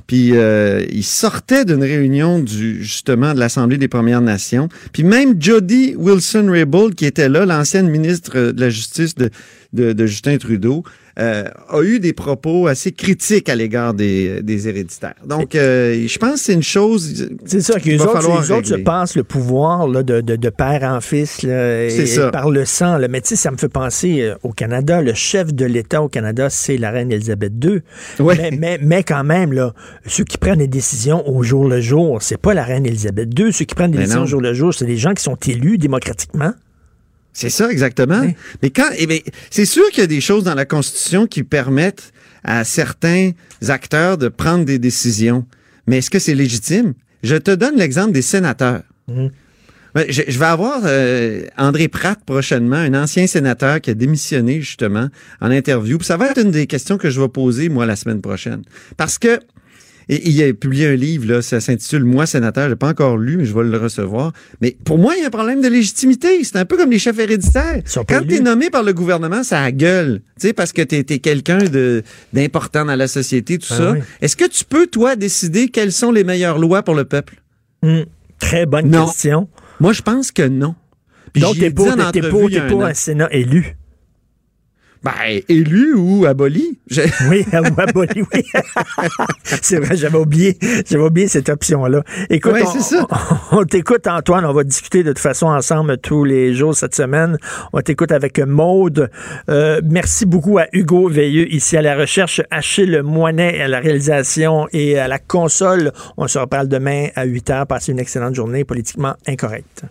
Puis euh, il sortait d'une réunion du justement de l'Assemblée des Premières Nations. Puis même Jody Wilson-Raybould, qui était là, l'ancienne ministre euh, de la Justice de, de, de Justin Trudeau, euh, a eu des propos assez critiques à l'égard des, des héréditaires. Donc, euh, je pense que c'est une chose. C'est ça, que les autres, les autres se passent le pouvoir là, de, de, de, père en fils là, et, ça. par le sang. Là. Mais tu sais, ça me fait penser euh, au Canada. Le chef de l'État au Canada, c'est la reine Elisabeth II. Ouais. Mais, mais, mais, quand même, là, ceux qui prennent les décisions au jour le jour, c'est pas la reine Elisabeth II. Ceux qui prennent des mais décisions non. au jour le jour, c'est des gens qui sont élus démocratiquement. C'est ça, exactement. Oui. Mais quand, eh bien, c'est sûr qu'il y a des choses dans la Constitution qui permettent à certains acteurs de prendre des décisions. Mais est-ce que c'est légitime? Je te donne l'exemple des sénateurs. Mmh. Je, je, vais avoir euh, André Pratt prochainement, un ancien sénateur qui a démissionné justement en interview. Puis ça va être une des questions que je vais poser moi la semaine prochaine. Parce que et il a publié un livre, là, ça s'intitule Moi, sénateur. Je l'ai pas encore lu, mais je vais le recevoir. Mais pour moi, il y a un problème de légitimité. C'est un peu comme les chefs héréditaires. Quand tu es nommé par le gouvernement, ça a gueule. Tu sais, parce que tu es, es quelqu'un d'important dans la société, tout ah, ça. Oui. Est-ce que tu peux, toi, décider quelles sont les meilleures lois pour le peuple? Mmh, très bonne non. question. Moi, je pense que non. Puis Donc, t'es pour, es pour, es pour un Sénat élu? Ben, élu ou aboli? Je... *laughs* Oui, ou aboli, oui. *laughs* c'est vrai, j'avais oublié, j'avais oublié cette option-là. Écoute, ouais, on, ça. on, on t'écoute, Antoine. On va discuter de toute façon ensemble tous les jours cette semaine. On t'écoute avec Maude. Euh, merci beaucoup à Hugo Veilleux ici à la recherche, Achille Moinet à la réalisation et à la console. On se reparle demain à 8 heures. Passez une excellente journée politiquement incorrecte.